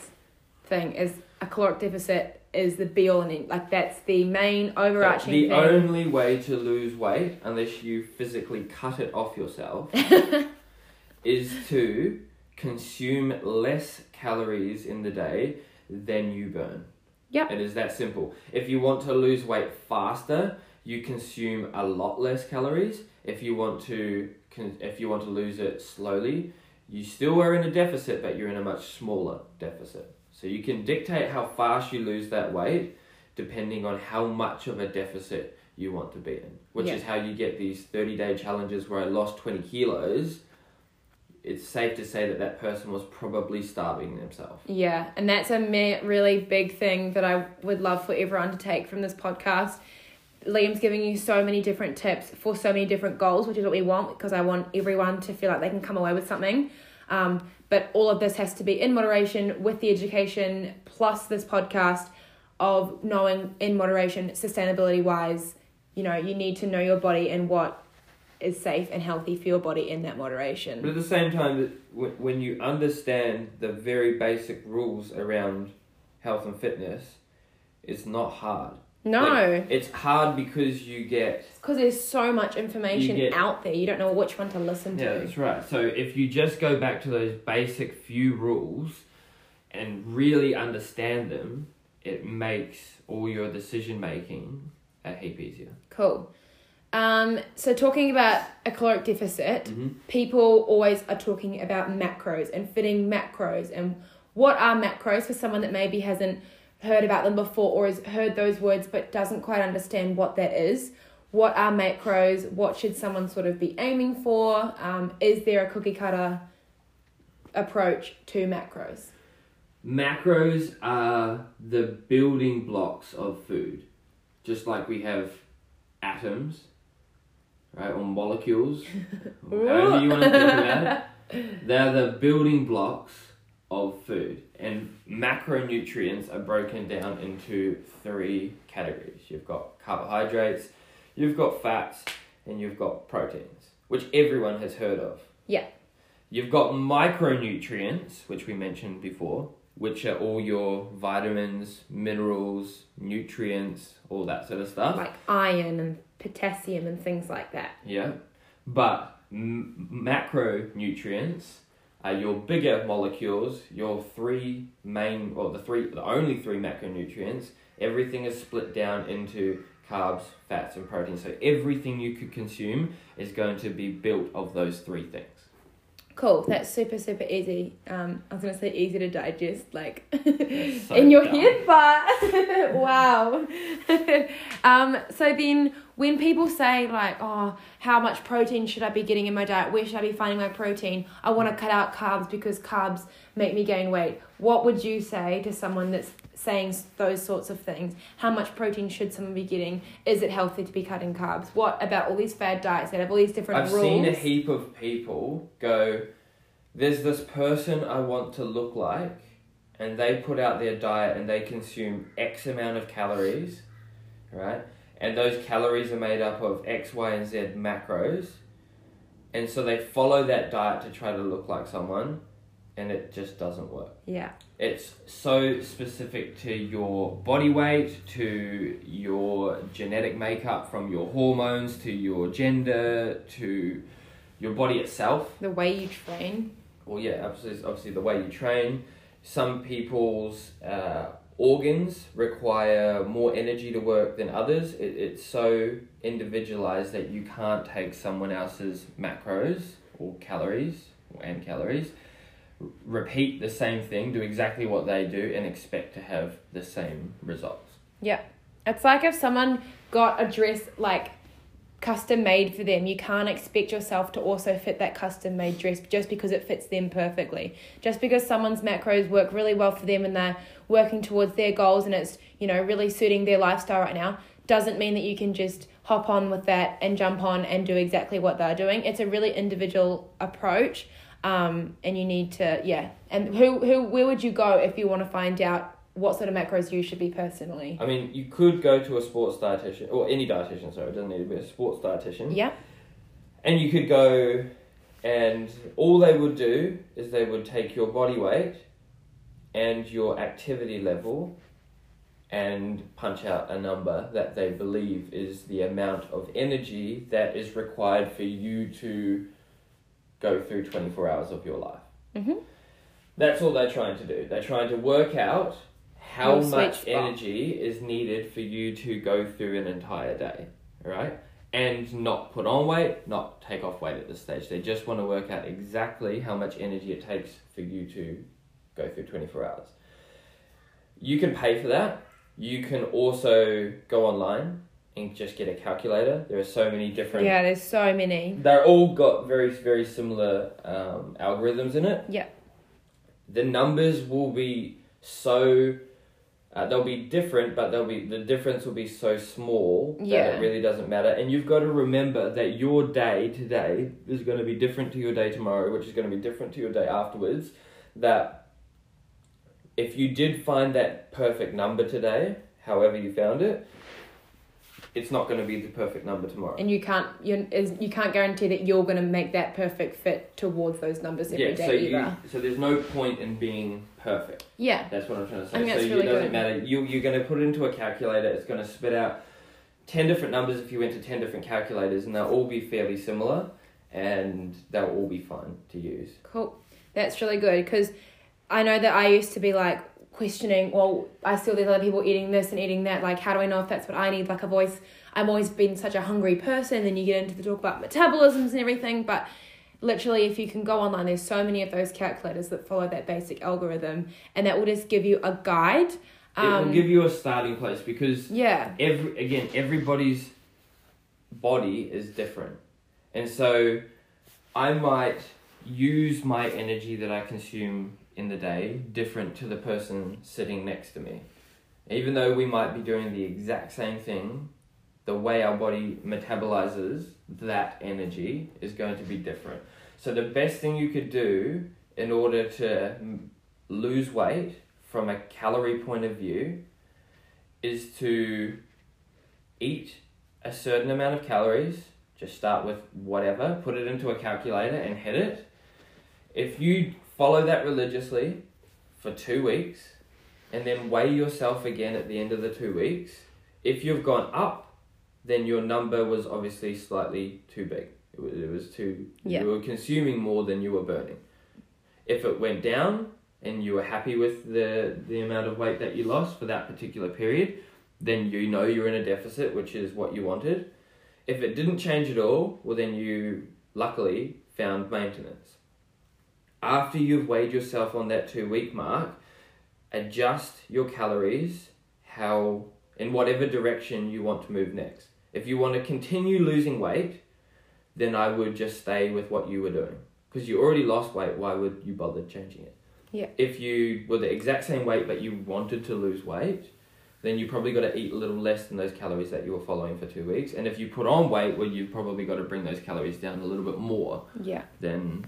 thing is a caloric deficit is the be all and end. Like that's the main overarching the thing. only way to lose weight, unless you physically cut it off yourself, is to consume less calories in the day than you burn. Yep. It is that simple. If you want to lose weight faster, you consume a lot less calories. If you want to if you want to lose it slowly, you still are in a deficit, but you're in a much smaller deficit. So you can dictate how fast you lose that weight depending on how much of a deficit you want to be in. Which Yeah. is how you get these 30 day challenges where I lost 20 kilos. It's safe to say that that person was probably starving themselves. Yeah, and that's a me- really big thing that I would love for everyone to take from this podcast. Liam's giving you so many different tips for so many different goals, which is what we want because I want everyone to feel like they can come away with something. Um, but all of this has to be in moderation with the education plus this podcast of knowing in moderation, sustainability wise, you know, you need to know your body and what is safe and healthy for your body in that moderation. But at the same time, when you understand the very basic rules around health and fitness, it's not hard. No. Like, it's hard because you get. Because there's so much information get- out there, you don't know which one to listen Yeah, to. that's right. So if you just go back to those basic few rules and really understand them, it makes all your decision making a heap easier. Cool. Um, so talking about a caloric deficit, Mm-hmm. people always are talking about macros and fitting macros and what are macros for someone that maybe hasn't heard about them before or has heard those words but doesn't quite understand what that is. What are macros? What should someone sort of be aiming for? Um, is there a cookie cutter approach to macros? Macros are the building blocks of food. Just like we have atoms, right, or molecules, however you want to think about it. They're the building blocks of food. And macronutrients are broken down into three categories. You've got carbohydrates, you've got fats, and you've got proteins, which everyone has heard of. Yeah. You've got micronutrients, which we mentioned before, which are all your vitamins, minerals, nutrients, all that sort of stuff. Like iron and potassium and things like that. Yeah. But m- macronutrients are your bigger molecules, your three main, or the three, the only three macronutrients. Everything is split down into carbs, fats, and proteins. So everything you could consume is going to be built of those three things. Cool. That's super super easy. Um, I was gonna say easy to digest, like so in your dumb. head, but wow. um, so then when people say like, oh, how much protein should I be getting in my diet? Where should I be finding my protein? I want to mm. cut out carbs because carbs make me gain weight. What would you say to someone that's saying those sorts of things? How much protein should someone be getting? Is it healthy to be cutting carbs? What about all these fad diets that have all these different I've rules? seen a heap of people go, there's this person I want to look like, and they put out their diet and they consume X amount of calories, right? And those calories are made up of X, Y, and Z macros. And so they follow that diet to try to look like someone, and it just doesn't work. yeah. It's so specific to your body weight, to your genetic makeup, from your hormones to your gender to your body itself. The way you train. Well, yeah, obviously, obviously the way you train. Some people's uh, organs require more energy to work than others. It, it's so individualized that you can't take someone else's macros or calories and calories repeat the same thing, do exactly what they do, and expect to have the same results. Yeah. It's like if someone got a dress like custom made for them. You can't expect yourself to also fit that custom made dress just because it fits them perfectly. Just because someone's macros work really well for them and they're working towards their goals and it's, you know, really suiting their lifestyle right now doesn't mean that you can just hop on with that and jump on and do exactly what they're doing. It's a really individual approach. Um, and you need to yeah. And who who where would you go if you want to find out what sort of macros you should be personally? I mean, you could go to a sports dietitian or any dietitian. Sorry, it doesn't need to be a sports dietitian. Yeah. And you could go, and all they would do is they would take your body weight and your activity level and punch out a number that they believe is the amount of energy that is required for you to go through 24 hours of your life. Mm-hmm. That's all they're trying to do. They're trying to work out how Your much energy is needed for you to go through an entire day, right? And not put on weight, not take off weight at this stage. They just want to work out exactly how much energy it takes for you to go through 24 hours. You can pay for that. You can also go online and just get a calculator. There are so many different Yeah, there's so many. they're all got very very similar um, algorithms in it. Yeah. The numbers will be so uh, they'll be different, but they'll be the difference will be so small that Yeah. it really doesn't matter. And you've got to remember that your day today is going to be different to your day tomorrow, which is going to be different to your day afterwards. That if you did find that perfect number today, however you found it, it's not going to be the perfect number tomorrow. And you can't you is you can't guarantee that you're gonna make that perfect fit towards those numbers every day so either. you so there's no point in being perfect. Yeah. That's what I'm trying to say. I think so that's it doesn't good. matter. You you're going to put it into a calculator. It's going to spit out ten different numbers if you went to ten different calculators, and they'll all be fairly similar, and they'll all be fine to use. Cool. That's really good because I know that I used to be like questioning, well, I see all these other people eating this and eating that. Like, how do I know if that's what I need? Like, I've always, I've always been such a hungry person. Then you get into the talk about metabolisms and everything. But literally, if you can go online, there's so many of those calculators that follow that basic algorithm, and that will just give you a guide. it will Um, give you a starting place because yeah. every again everybody's body is different and so i might use my energy that i consume in the day different to the person sitting next to me even though we might be doing the exact same thing the way our body metabolizes that energy is going to be different so the best thing you could do in order to lose weight from a calorie point of view is to eat a certain amount of calories. Just start with whatever, put it into a calculator and hit it. If you follow that religiously for two weeks and then weigh yourself again at the end of the two weeks, if you've gone up, then your number was obviously slightly too big. It was, it was too, Yeah. you were consuming more than you were burning. If it went down and you were happy with the, the amount of weight that you lost for that particular period, then you know you're in a deficit, which is what you wanted. If it didn't change at all, well, then you luckily found maintenance. After you've weighed yourself on that two week mark, adjust your calories how in whatever direction you want to move next. If you want to continue losing weight, then I would just stay with what you were doing because you already lost weight. Why would you bother changing it? Yeah. If you were the exact same weight but you wanted to lose weight, then you probably got to eat a little less than those calories that you were following for two weeks. And if you put on weight, well, you've probably got to bring those calories down a little bit more Yeah. than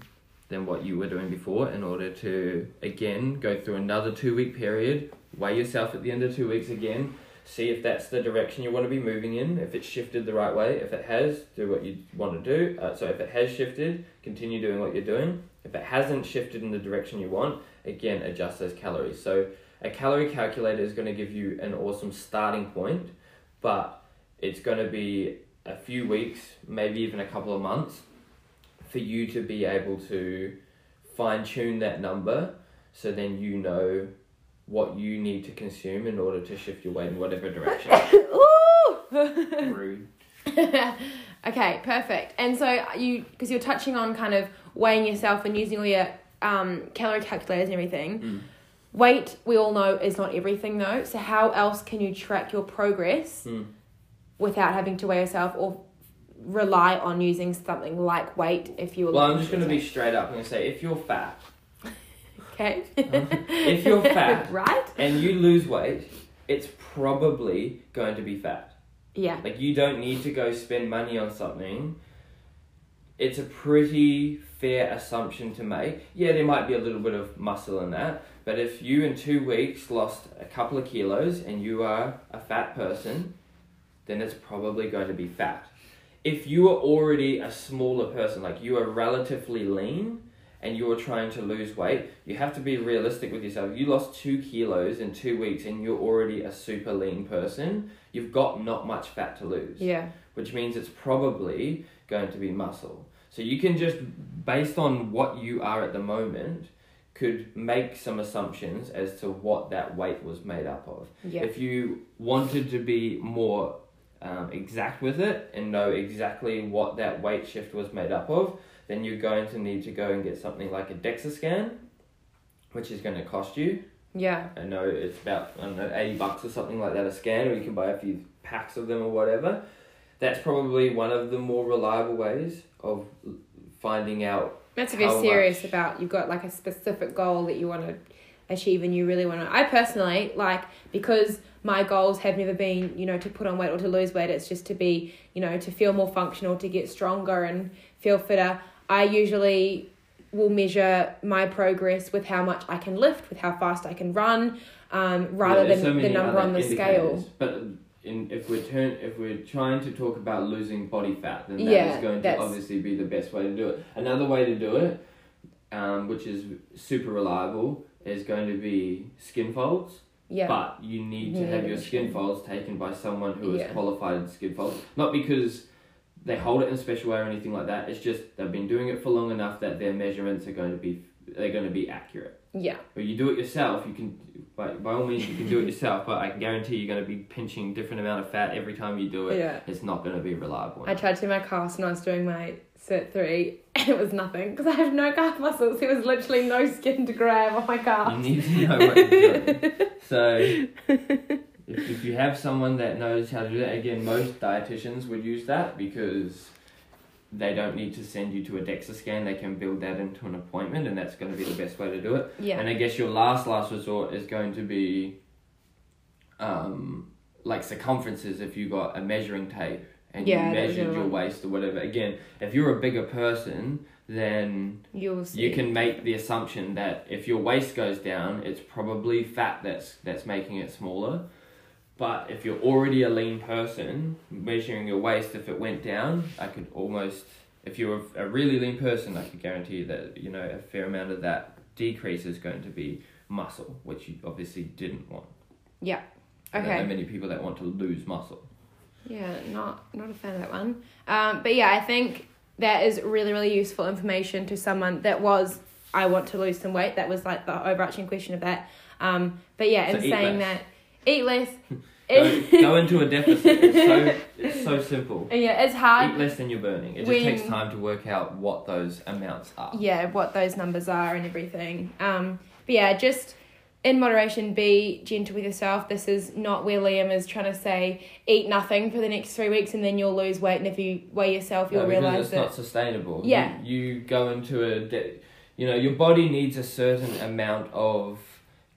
than what you were doing before in order to again go through another two week period weigh yourself at the end of two weeks again see if that's the direction you want to be moving in if it's shifted the right way if it has do what you want to do uh, so if it has shifted continue doing what you're doing. If it hasn't shifted in the direction you want again adjust those calories. So a calorie calculator is going to give you an awesome starting point but it's going to be a few weeks maybe even a couple of months for you to be able to fine tune that number so then you know what you need to consume in order to shift your weight in whatever direction. Rude. okay, perfect. And so you, because you're touching on kind of weighing yourself and using all your um, calorie calculators and everything. Mm. Weight, we all know, is not everything though. So how else can you track your progress Mm. without having to weigh yourself or rely on using something like weight if you were. Well, I'm just going to be straight up. I'm going to say if you're fat, okay. if you're fat right? and you lose weight, it's probably going to be fat. Yeah. Like you don't need to go spend money on something. It's a pretty fair assumption to make. Yeah, there might be a little bit of muscle in that, but if you in two weeks lost a couple of kilos and you are a fat person, then it's probably going to be fat. If you are already a smaller person, like you are relatively lean and you are trying to lose weight, you have to be realistic with yourself. You lost two kilos in two weeks and you're already a super lean person, you've got not much fat to lose Yeah. which means it's probably going to be muscle. So you can just, based on what you are at the moment, could make some assumptions as to what that weight was made up of. Yeah. If you wanted to be more um, exact with it and know exactly what that weight shift was made up of, then you're going to need to go and get something like a DEXA scan, which is going to cost you Yeah. I know it's about I don't know eighty bucks or something like that a scan, or you can buy a few packs of them or whatever. That's probably one of the more reliable ways of finding out. That's if you're serious much? about you've got like a specific goal that you want to achieve and you really want to. I personally like because my goals have never been you know to put on weight or to lose weight. It's just to be you know to feel more functional, to get stronger and feel fitter. I usually will measure my progress with how much I can lift, with how fast I can run, um, rather Yeah, than so the number on the indicators. scale. But in, if we're turn if we're trying to talk about losing body fat, then that is Yeah, going to obviously be the best way to do it. Another way to do it, um, which is super reliable, is going to be skin folds. Yeah. But you need to have your skin folds taken by someone who is Yeah. qualified in skin folds. Not because they hold it in a special way or anything like that. It's just they've been doing it for long enough that their measurements are going to be they're going to be accurate. yeah. But you do it yourself, you can by, by all means you can do it yourself. But I can guarantee you're going to be pinching different amount of fat every time you do it. Yeah. It's not going to be reliable. I tried to do my cast when I was doing my cert three, and it was nothing because I have no calf muscles. There was literally no skin to grab on my calf. You need to know what you're doing. So, if, if you have someone that knows how to do that, again, most dietitians would use that because they don't need to send you to a DEXA scan. They can build that into an appointment, and that's going to be the best way to do it. Yeah. And I guess your last last resort is going to be, um, like circumferences. If you got a measuring tape and Yeah, you measured your waist or whatever. Again, if you're a bigger person, then You'll see. you can make the assumption that if your waist goes down, it's probably fat that's that's making it smaller. But if you're already a lean person, measuring your waist, if it went down, I could almost, if you're a really lean person, I could guarantee you that you know a fair amount of that decrease is going to be muscle, which you obviously didn't want. Yeah. Okay. many people that want to lose muscle. Yeah, not not a fan of that one. Um, but yeah, I think that is really really useful information to someone that was I want to lose some weight. That was like the overarching question of that. Um, but yeah, So in saying less. that, eat less. Go, go into a deficit. It's so it's so simple. yeah, it's hard. Eat less than you're burning. It just takes time to work out what those amounts are. Yeah, what those numbers are and everything. Um, but yeah, just in moderation, be gentle with yourself. This is not where Liam is trying to say eat nothing for the next three weeks and then you'll lose weight. And if you weigh yourself, you'll No, realize it's that. not sustainable. Yeah. You, you go into a, de- you know, your body needs a certain amount of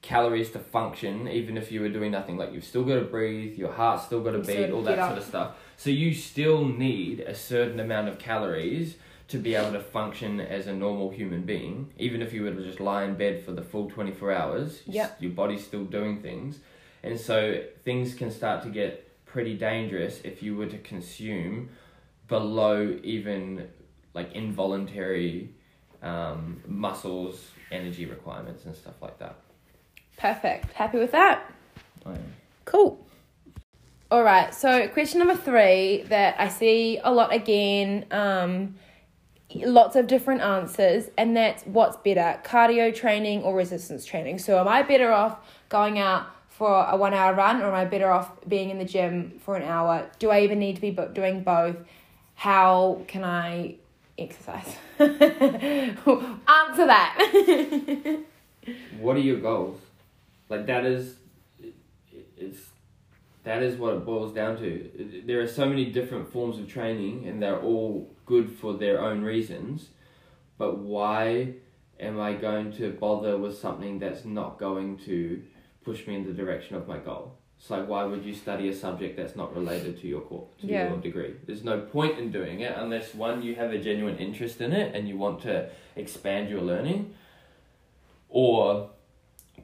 calories to function, even if you were doing nothing. Like you've still got to breathe, your heart's still got to beat, all that up. sort of stuff. So you still need a certain amount of calories to be able to function as a normal human being, even if you were to just lie in bed for the full twenty four hours. Yep. Your body's still doing things, and so things can start to get pretty dangerous if you were to consume below even like involuntary um, muscles energy requirements and stuff like that. Perfect. Happy with that? I am. Cool. All right. So, question number three that I see a lot again, um, lots of different answers, and that's what's better, cardio training or resistance training? So, am I better off going out for a one hour run or am I better off being in the gym for an hour? Do I even need to be doing both? How can I exercise? Answer that. What are your goals? Like that is, it's that is what it boils down to. There are so many different forms of training, and they're all good for their own reasons. But why am I going to bother with something that's not going to push me in the direction of my goal? It's like why would you study a subject that's not related to your course, to Yeah. your degree? There's no point in doing it unless one you have a genuine interest in it and you want to expand your learning, or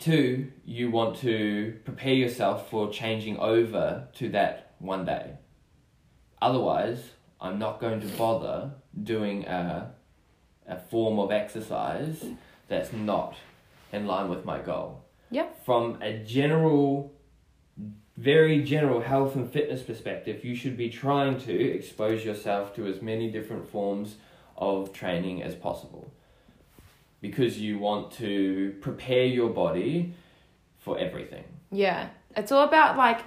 two you want to prepare yourself for changing over to that one day. Otherwise, I'm not going to bother doing a a form of exercise that's not in line with my goal. Yep. From a general, very general health and fitness perspective, you should be trying to expose yourself to as many different forms of training as possible. Because you want to prepare your body for everything. Yeah. It's all about like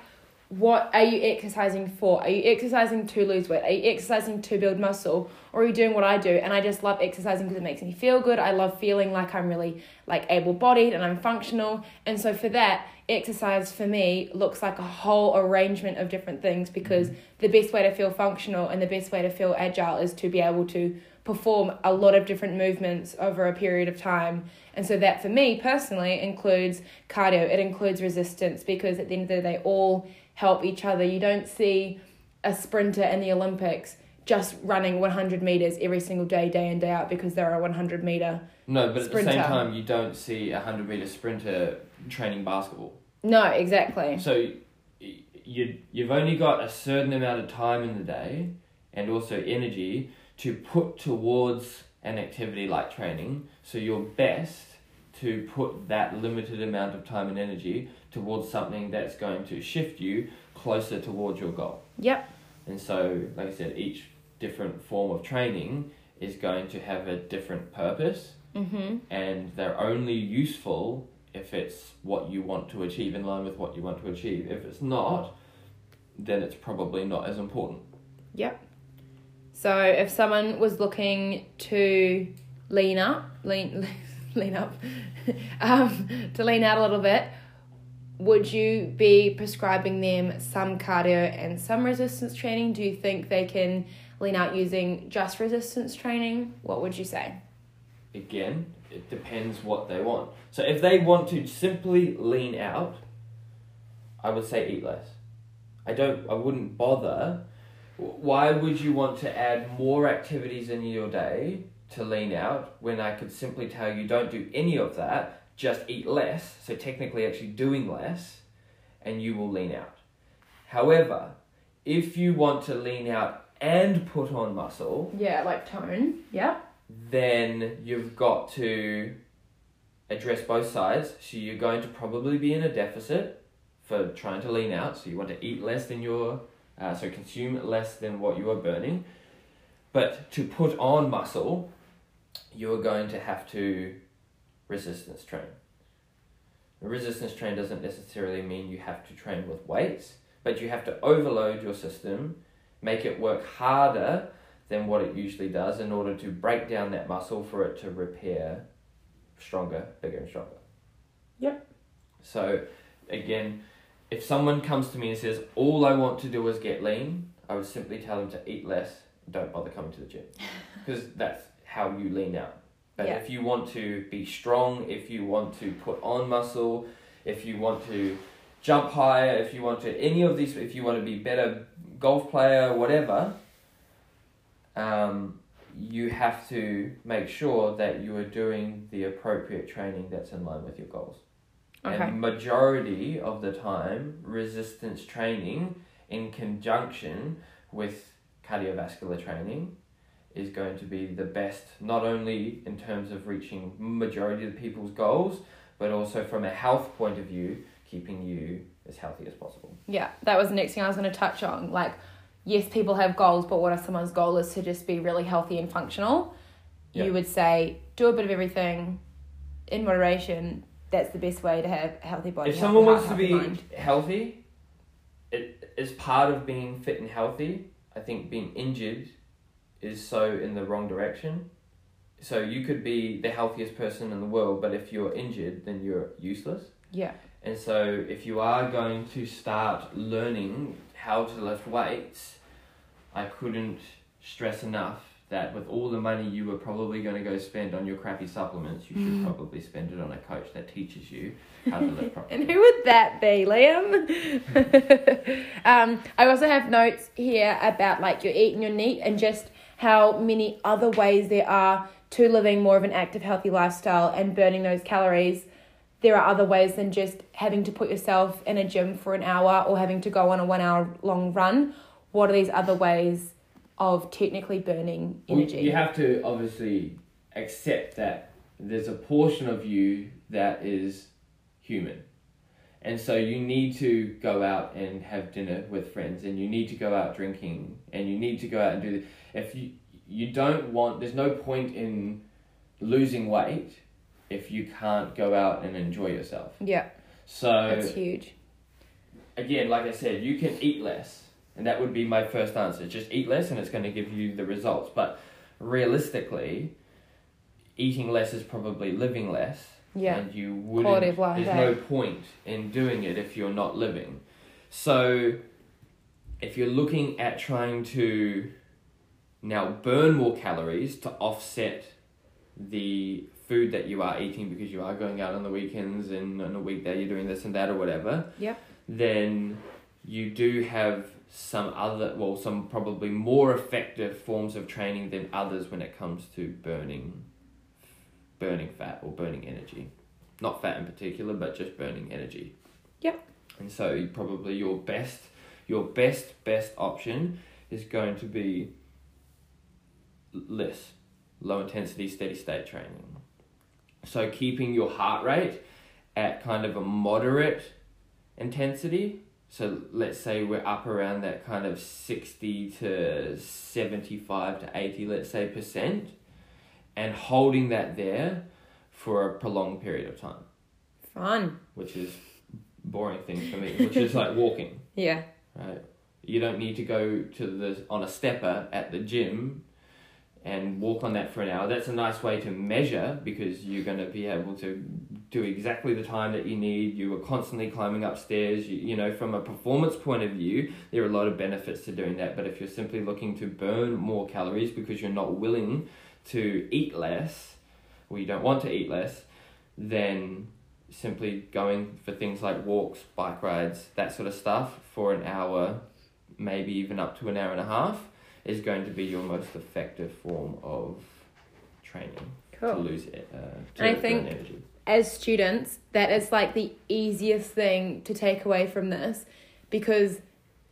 what are you exercising for? Are you exercising to lose weight? Are you exercising to build muscle? Or are you doing what I do? And I just love exercising because it makes me feel good. I love feeling like I'm really like able bodied and I'm functional. And so for that, exercise for me looks like a whole arrangement of different things because mm-hmm. the best way to feel functional and the best way to feel agile is to be able to perform a lot of different movements over a period of time. And so that for me personally includes cardio, it includes resistance because at the end of the day, they all help each other. You don't see a sprinter in the Olympics just running 100 meters every single day, day in, day out, because they're a 100 meter. No, but at the same time, you don't see a 100 meter sprinter training basketball. No, exactly. So you you've only got a certain amount of time in the day and also energy to put towards an activity like training. So you're best to put that limited amount of time and energy towards something that's going to shift you closer towards your goal. Yep. And so, like I said, each different form of training is going to have a different purpose Mm-hmm. and they're only useful if it's what you want to achieve in line with what you want to achieve. If it's not, then it's probably not as important. Yep. So if someone was looking to lean up, lean lean up, um, to lean out a little bit, would you be prescribing them some cardio and some resistance training? Do you think they can lean out using just resistance training? What would you say? Again, it depends what they want. So if they want to simply lean out, I would say eat less. I don't. I wouldn't bother. Why would you want to add more activities in your day to lean out when I could simply tell you don't do any of that, just eat less, so technically actually doing less, and you will lean out. However, if you want to lean out and put on muscle, Yeah, like tone. Yeah. then you've got to address both sides. So you're going to probably be in a deficit for trying to lean out. So you want to eat less than your, uh, so consume less than what you are burning. But to put on muscle, you're going to have to resistance train. A resistance train doesn't necessarily mean you have to train with weights, but you have to overload your system, make it work harder than what it usually does in order to break down that muscle for it to repair stronger, bigger, and stronger. Yep. So, again, if someone comes to me and says, All I want to do is get lean, I would simply tell them to eat less, don't bother coming to the gym. Because that's how you lean out. But Yeah. if you want to be strong, if you want to put on muscle, if you want to jump higher, if you want to any of these, if you want to be better golf player, whatever, um, you have to make sure that you are doing the appropriate training that's in line with your goals. Okay. And majority of the time, resistance training in conjunction with cardiovascular training is going to be the best, not only in terms of reaching majority of people's goals, but also from a health point of view, keeping you as healthy as possible. Yeah, that was the next thing I was going to touch on. Like, yes, people have goals, but what if someone's goal is to just be really healthy and functional? Yeah. You would say, do a bit of everything in moderation. That's the best way to have a healthy body. if someone heart, wants to be mind. healthy, it is part of being fit and healthy. I think being injured is so in the wrong direction. So you could be the healthiest person in the world, but if you're injured, then you're useless. Yeah. And so, if you are going to start learning how to lift weights, I couldn't stress enough that with all the money you were probably going to go spend on your crappy supplements, you should probably spend it on a coach that teaches you how to lift properly. And who would that be, Liam? um, I also have notes here about like your eating your NEAT and just how many other ways there are to living more of an active, healthy lifestyle and burning those calories. There are other ways than just having to put yourself in a gym for an hour or having to go on a one hour long run. What are these other ways of technically burning Well, energy? you have to obviously accept that there's a portion of you that is human. And so you need to go out and have dinner with friends and you need to go out drinking and you need to go out and do th- if you you don't want there's no point in losing weight if you can't go out and enjoy yourself. yeah, So that's huge. again, like I said, you can eat less. And that would be my first answer. Just eat less and it's going to give you the results. But realistically, eating less is probably living less. Yeah. And you wouldn't. Life, there's eh? no point in doing it if you're not living. So, if you're looking at trying to now burn more calories to offset the food that you are eating because you are going out on the weekends and on a weekday you're doing this and that or whatever, Yep. then you do have some other, well, some probably more effective forms of training than others when it comes to burning, burning fat or burning energy. Not fat in particular, but just burning energy. Yep. And so probably your best, your best best option is going to be LISS low intensity steady state training. So keeping your heart rate at kind of a moderate intensity. So let's say we're up around that kind of 60 to 75 to 80, let's say, percent, and holding that there for a prolonged period of time, Fun. which is boring thing for me, which is like walking, Yeah. right? You don't need to go to the on a stepper at the gym and walk on that for an hour. That's a nice way to measure because you're going to be able to do exactly the time that you need. You are constantly climbing upstairs. You, you know, from a performance point of view, there are a lot of benefits to doing that. But if you're simply looking to burn more calories because you're not willing to eat less, or you don't want to eat less, then simply going for things like walks, bike rides, that sort of stuff for an hour, maybe even up to an hour and a half, is going to be your most effective form of training to lose it. Uh, to And I think- energy. As students, that is like the easiest thing to take away from this because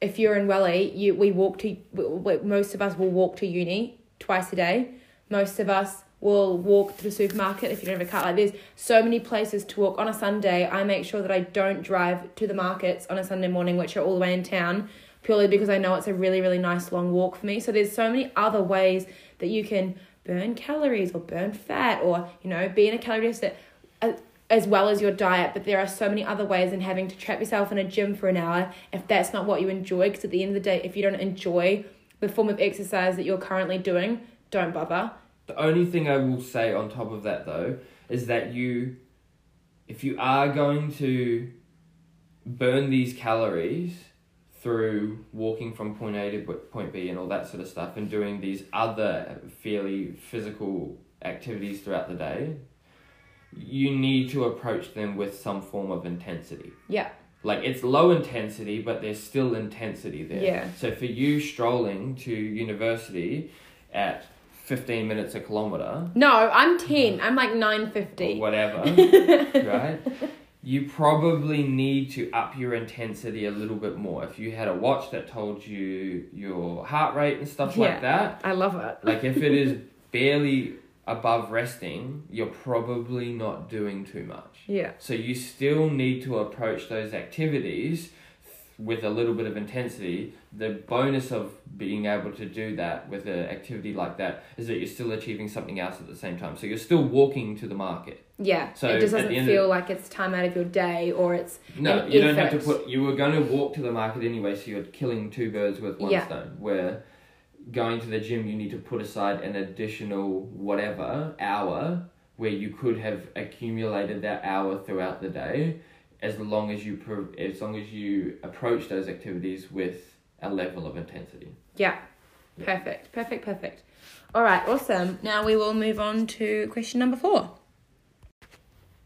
if you're in Welly, you we walk to most of us will walk to uni twice a day. Most of us will walk to the supermarket if you don't have a car. Like there's so many places to walk on a Sunday. I make sure that I don't drive to the markets on a Sunday morning, which are all the way in town, purely because I know it's a really really nice long walk for me. So there's so many other ways that you can burn calories or burn fat or you know be in a calorie deficit as well as your diet, but there are so many other ways than having to trap yourself in a gym for an hour if that's not what you enjoy. Because at the end of the day, if you don't enjoy the form of exercise that you're currently doing, don't bother. The only thing I will say on top of that though is that you, if you are going to burn these calories through walking from point A to point B and all that sort of stuff and doing these other fairly physical activities throughout the day, you need to approach them with some form of intensity. Yeah. Like it's low intensity, but there's still intensity there. Yeah. So for you strolling to university at 15 minutes a kilometer No, I'm 10. I'm like 950. whatever, right? You probably need to up your intensity a little bit more. If you had a watch that told you your heart rate and stuff Yeah. like that, I love it. like if it is barely above resting, you're probably not doing too much. Yeah. So you still need to approach those activities with a little bit of intensity. The bonus of being able to do that with an activity like that is that you're still achieving something else at the same time. So you're still walking to the market. Yeah. So it just doesn't feel like it's time out of your day or it's. No, you don't have to put. You were going to walk to the market anyway, so you're killing two birds with one Yeah. stone. Where going to the gym, you need to put aside an additional whatever hour where you could have accumulated that hour throughout the day as long as you pro- as long as you approach those activities with a level of intensity. Yeah. Yeah. Perfect. Perfect. Perfect. All right. Awesome. Now we will move on to question number four.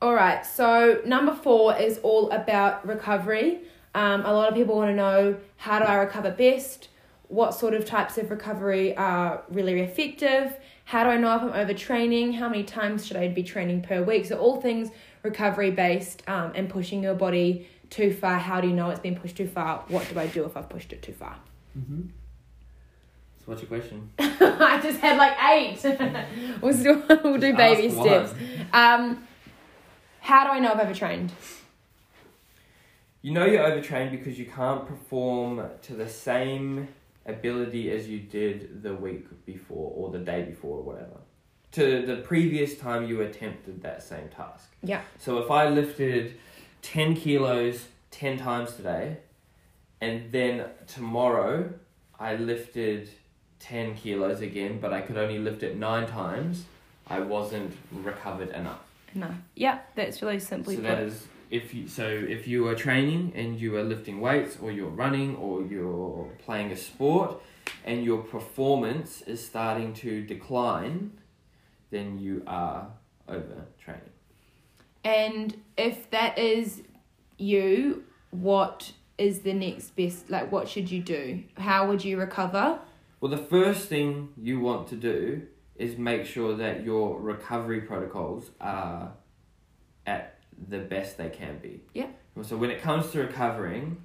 All right. So number four is all about recovery. Um, a lot of people want to know how do I recover best? What sort of types of recovery are really effective? How do I know if I'm overtraining? How many times should I be training per week? So all things recovery based um, and pushing your body too far. How do you know it's been pushed too far? What do I do if I've pushed it too far? Mm-hmm. So what's your question? I just had like eight. we'll, still, we'll do Just baby steps. Um, how do I know I've overtrained? You know you're overtrained because you can't perform to the same ability as you did the week before or the day before or whatever. To the previous time you attempted that same task. Yeah. So if I lifted 10 kilos 10 times today, and then tomorrow I lifted 10 kilos again, but I could only lift it nine times, I wasn't recovered enough. No. Yeah, that's really simply so put. that is if you so if you are training and you are lifting weights or you're running or you're playing a sport and your performance is starting to decline, then you are overtraining. And if that is you, what is the next best? Like, what should you do? How would you recover? Well, the first thing you want to do is make sure that your recovery protocols are at the best they can be. Yeah. So when it comes to recovering,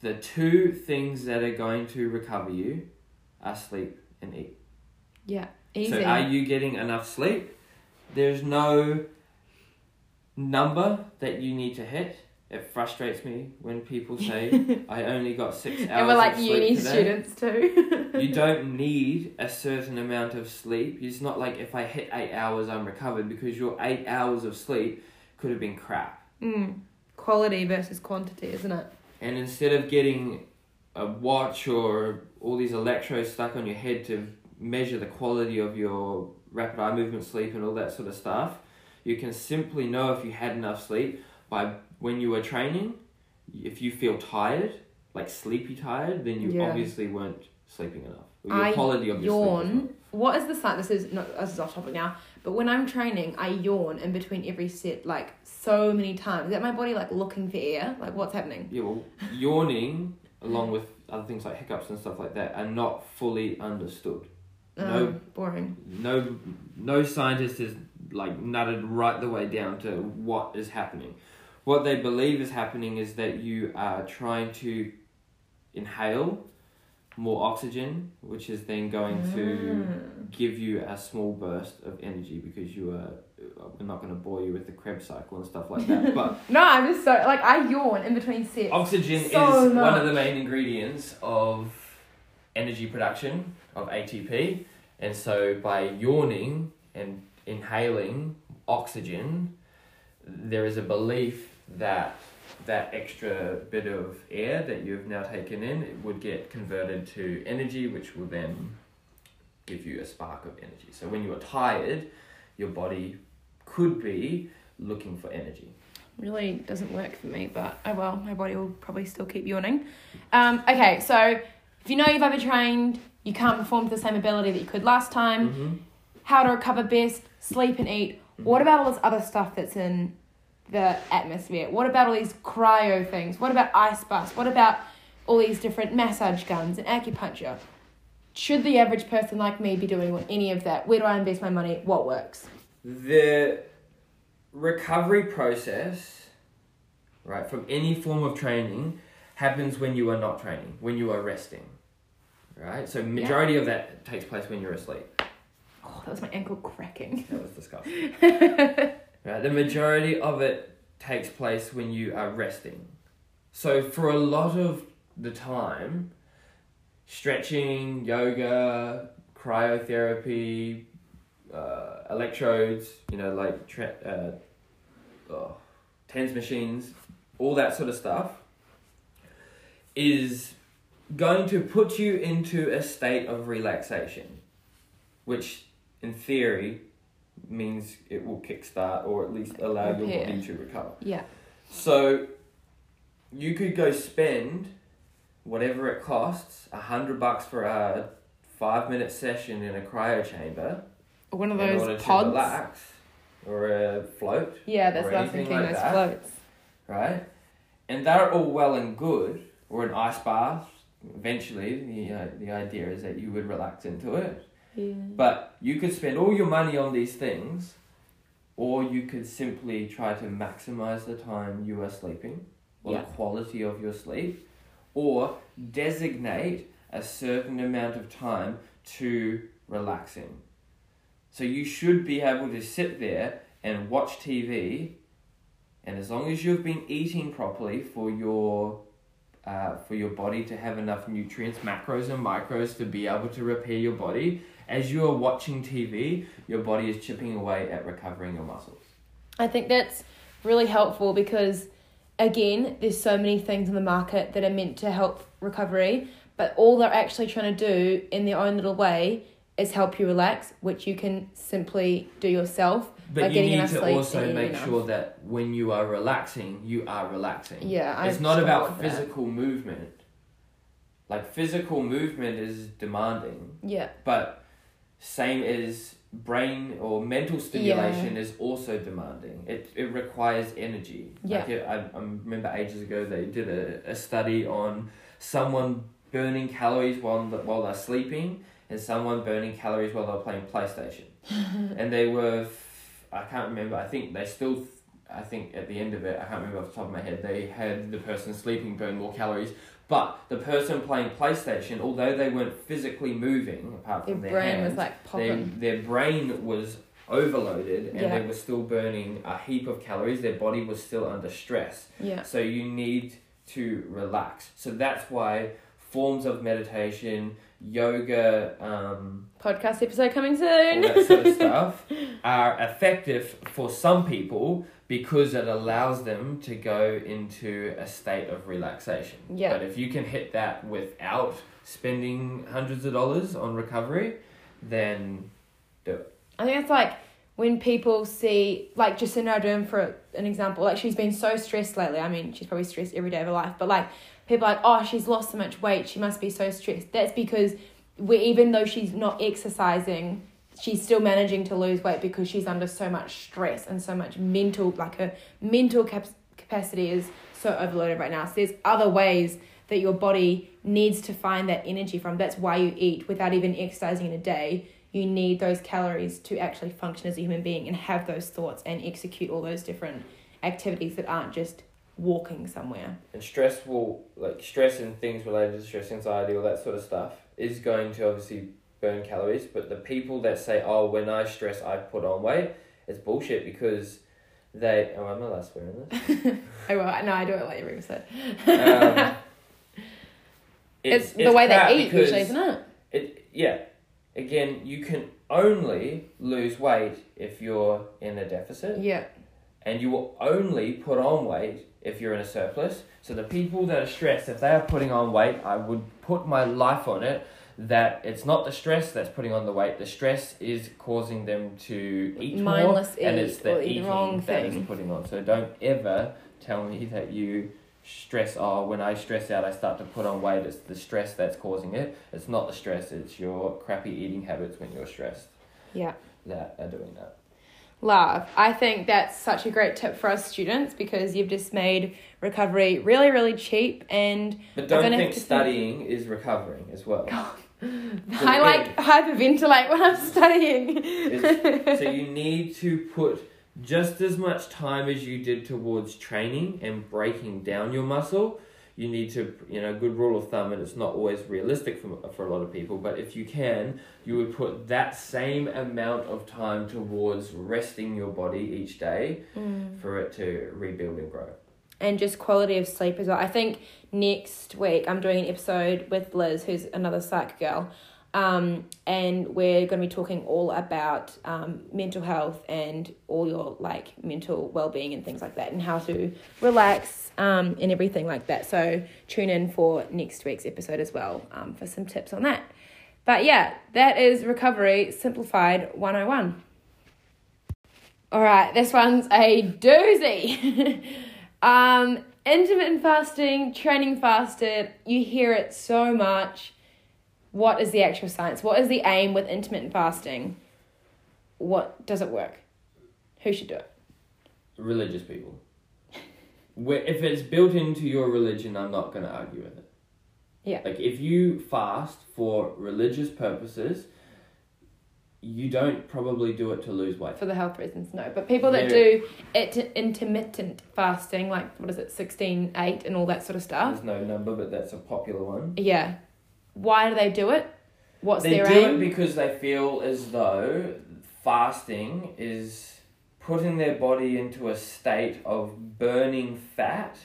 the two things that are going to recover you are sleep and eat. Yeah. Easy. So are you getting enough sleep? There's no number that you need to hit. It frustrates me when people say I only got six hours. and we're like uni today." students too. you don't need a certain amount of sleep. It's not like if I hit eight hours, I'm recovered because your eight hours of sleep could have been crap. mm. Quality versus quantity, isn't it? And instead of getting a watch or all these electrodes stuck on your head to measure the quality of your rapid eye movement sleep and all that sort of stuff, you can simply know if you had enough sleep by when you were training. If you feel tired, like sleepy tired, then you Yeah. obviously weren't sleeping enough. Your I quality of your sleep yawn. What is the sign? This is not this is off topic now. But when I'm training, I yawn in between every set, like so many times. Is that my body like looking for air? Like what's happening? Yeah, well, yawning, along with other things like hiccups and stuff like that, are not fully understood. Um, no. Oh, boring. No, no scientist has like nutted right the way down to what is happening. What they believe is happening is that you are trying to inhale more oxygen, which is then going to Mm. give you a small burst of energy because you are. We're not going to bore you with the Krebs cycle and stuff like that, but No, I'm just so like I yawn in between sets. Oxygen So is one of the main ingredients of energy production of ATP, and so by yawning and inhaling oxygen, there is a belief that that extra bit of air that you've now taken in it would get converted to energy, which will then give you a spark of energy. So when you are tired, your body could be looking for energy. really doesn't work for me, but oh well, my body will probably still keep yawning. Um, okay, so if you know you've overtrained, you can't perform to the same ability that you could last time. Mm-hmm. How to recover best, sleep and eat. What about all this other stuff that's in the atmosphere? What about all these cryo things? What about ice baths? What about all these different massage guns and acupuncture? Should the average person like me be doing any of that? Where do I invest my money? What works? the recovery process, right, from any form of training happens when you are not training, when you are resting. Right? So majority of that takes place when you're asleep. Oh, that was my ankle cracking. That was disgusting. right? The majority of it takes place when you are resting. So for a lot of the time, stretching, yoga, cryotherapy, uh, electrodes, you know, like uh, oh, TENS machines, all that sort of stuff, is going to put you into a state of relaxation, which in theory means it will kickstart or at least allow your body to recover. Yeah. So you could go spend whatever it costs, a hundred bucks for a five minute session in a cryo chamber One of those pods. relax, or a float, Yeah, that's what I was anything thinking. like those that. floats. right? And they're all well and good, or an ice bath. Eventually, the uh, the idea is that you would relax into it. Yeah. But you could spend all your money on these things, or you could simply try to maximize the time you are sleeping, or Yeah. the quality of your sleep, or designate a certain amount of time to relaxing. So you should be able to sit there and watch TV, and as long as you've been eating properly for your uh, for your body to have enough nutrients, macros and micros to be able to repair your body, as you are watching TV, your body is chipping away at recovering your muscles. I think that's really helpful because, again, there's so many things in the market that are meant to help recovery, but all they're actually trying to do in their own little way is help you relax, which you can simply do yourself. But By you getting need enough to sleep also make enough. sure that when you are relaxing, you are relaxing. Yeah, I it's not about with that. physical movement. Like physical movement is demanding, Yeah, but same as brain or mental stimulation is also demanding. It it requires energy. Yeah. Like it, I, I remember ages ago they did a, a study on someone burning calories while while they're sleeping and someone burning calories while they're playing PlayStation. and they were f- I can't remember. I think they still I think at the end of it, I can't remember off the top of my head, they had the person sleeping burn more calories. But the person playing PlayStation, although they weren't physically moving, apart their from their, brain hands, was like popping. their brain was overloaded and Yeah. they were still burning a heap of calories. Their body was still under stress. Yeah, So you need to relax. So that's why forms of meditation, yoga, um, podcast episode coming all soon. that sort of stuff are effective for some people because it allows them to go into a state of relaxation. Yeah. But if you can hit that without spending hundreds of dollars on recovery, then do it. I think it's like when people see, like Jacinda Ardern, for an example, like she's been so stressed lately. I mean, she's probably stressed every day of her life, but like people are like, oh, she's lost so much weight. She must be so stressed. That's because we, even though she's not exercising, she's still managing to lose weight because she's under so much stress and so much mental, like her mental cap- capacity is so overloaded right now. So there's other ways that your body needs to find that energy from. That's why you eat without even exercising in a day. You need those calories to actually function as a human being and have those thoughts and execute all those different activities that aren't just walking somewhere. and stress will like stress and things related to stress, anxiety, all that sort of stuff is going to obviously burn calories. But the people that say, "Oh, when I stress, I put on weight," it's bullshit because they. Oh, I'm not allowed to swear in this. Oh well, no, I do it like every said. Um, It's, the way they eat usually, isn't it? It yeah. Again, you can only lose weight if you're in a deficit. Yeah. and you will only put on weight if you're in a surplus. So the people that are stressed, if they are putting on weight, I would put my life on it that it's not the stress that's putting on the weight. The stress is causing them to eat Mindless more, and it's the eat eating wrong that is thing. putting on. So don't ever tell me that you stress. Oh, when I stress out, I start to put on weight. It's the stress that's causing it. It's not the stress. It's your crappy eating habits when you're stressed Yeah. that are doing that. Love. I think that's such a great tip for us students because you've just made recovery really, really cheap and But don't think to think- studying is recovering as well. I like hyperventilate when I'm studying. It's- so you need to put just as much time as you did towards training and breaking down your muscle. You need to, you know, good rule of thumb, and it's not always realistic for, for a lot of people, but if you can, you would put that same amount of time towards resting your body each day mm. for it to rebuild and grow. And just quality of sleep as well. I think next week I'm doing an episode with Liz, who's another psych girl, um, and we're going to be talking all about um, mental health and all your like mental well being and things like that, and how to relax um, and everything like that. So tune in for next week's episode as well um, for some tips on that. But yeah, that is recovery simplified 101. All right, this one's a doozy. Um, intermittent fasting, training fasted, you hear it so much. What is the actual science? What is the aim with intermittent fasting? What does it work? Who should do it? Religious people. Where, if it's built into your religion, I'm not going to argue with it. Yeah. Like if you fast for religious purposes, you don't probably do it to lose weight. For the health reasons, no. But people that do it intermittent fasting, like what is it, sixteen eight and all that sort of stuff. There's no number, but that's a popular one. Yeah. Why do they do it? What's they their do aim? it because they feel as though fasting is putting their body into a state of burning fat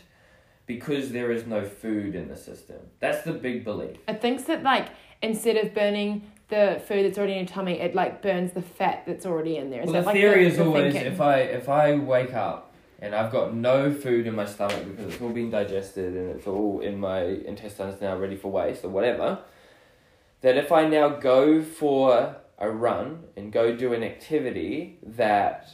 because there is no food in the system. That's the big belief. It thinks that like instead of burning the food that's already in your tummy, it like burns the fat that's already in there. Is well, the like theory the, is the always thinking? if I if I wake up and I've got no food in my stomach because it's all been digested and it's all in my intestines now ready for waste or whatever, that if I now go for a run and go do an activity that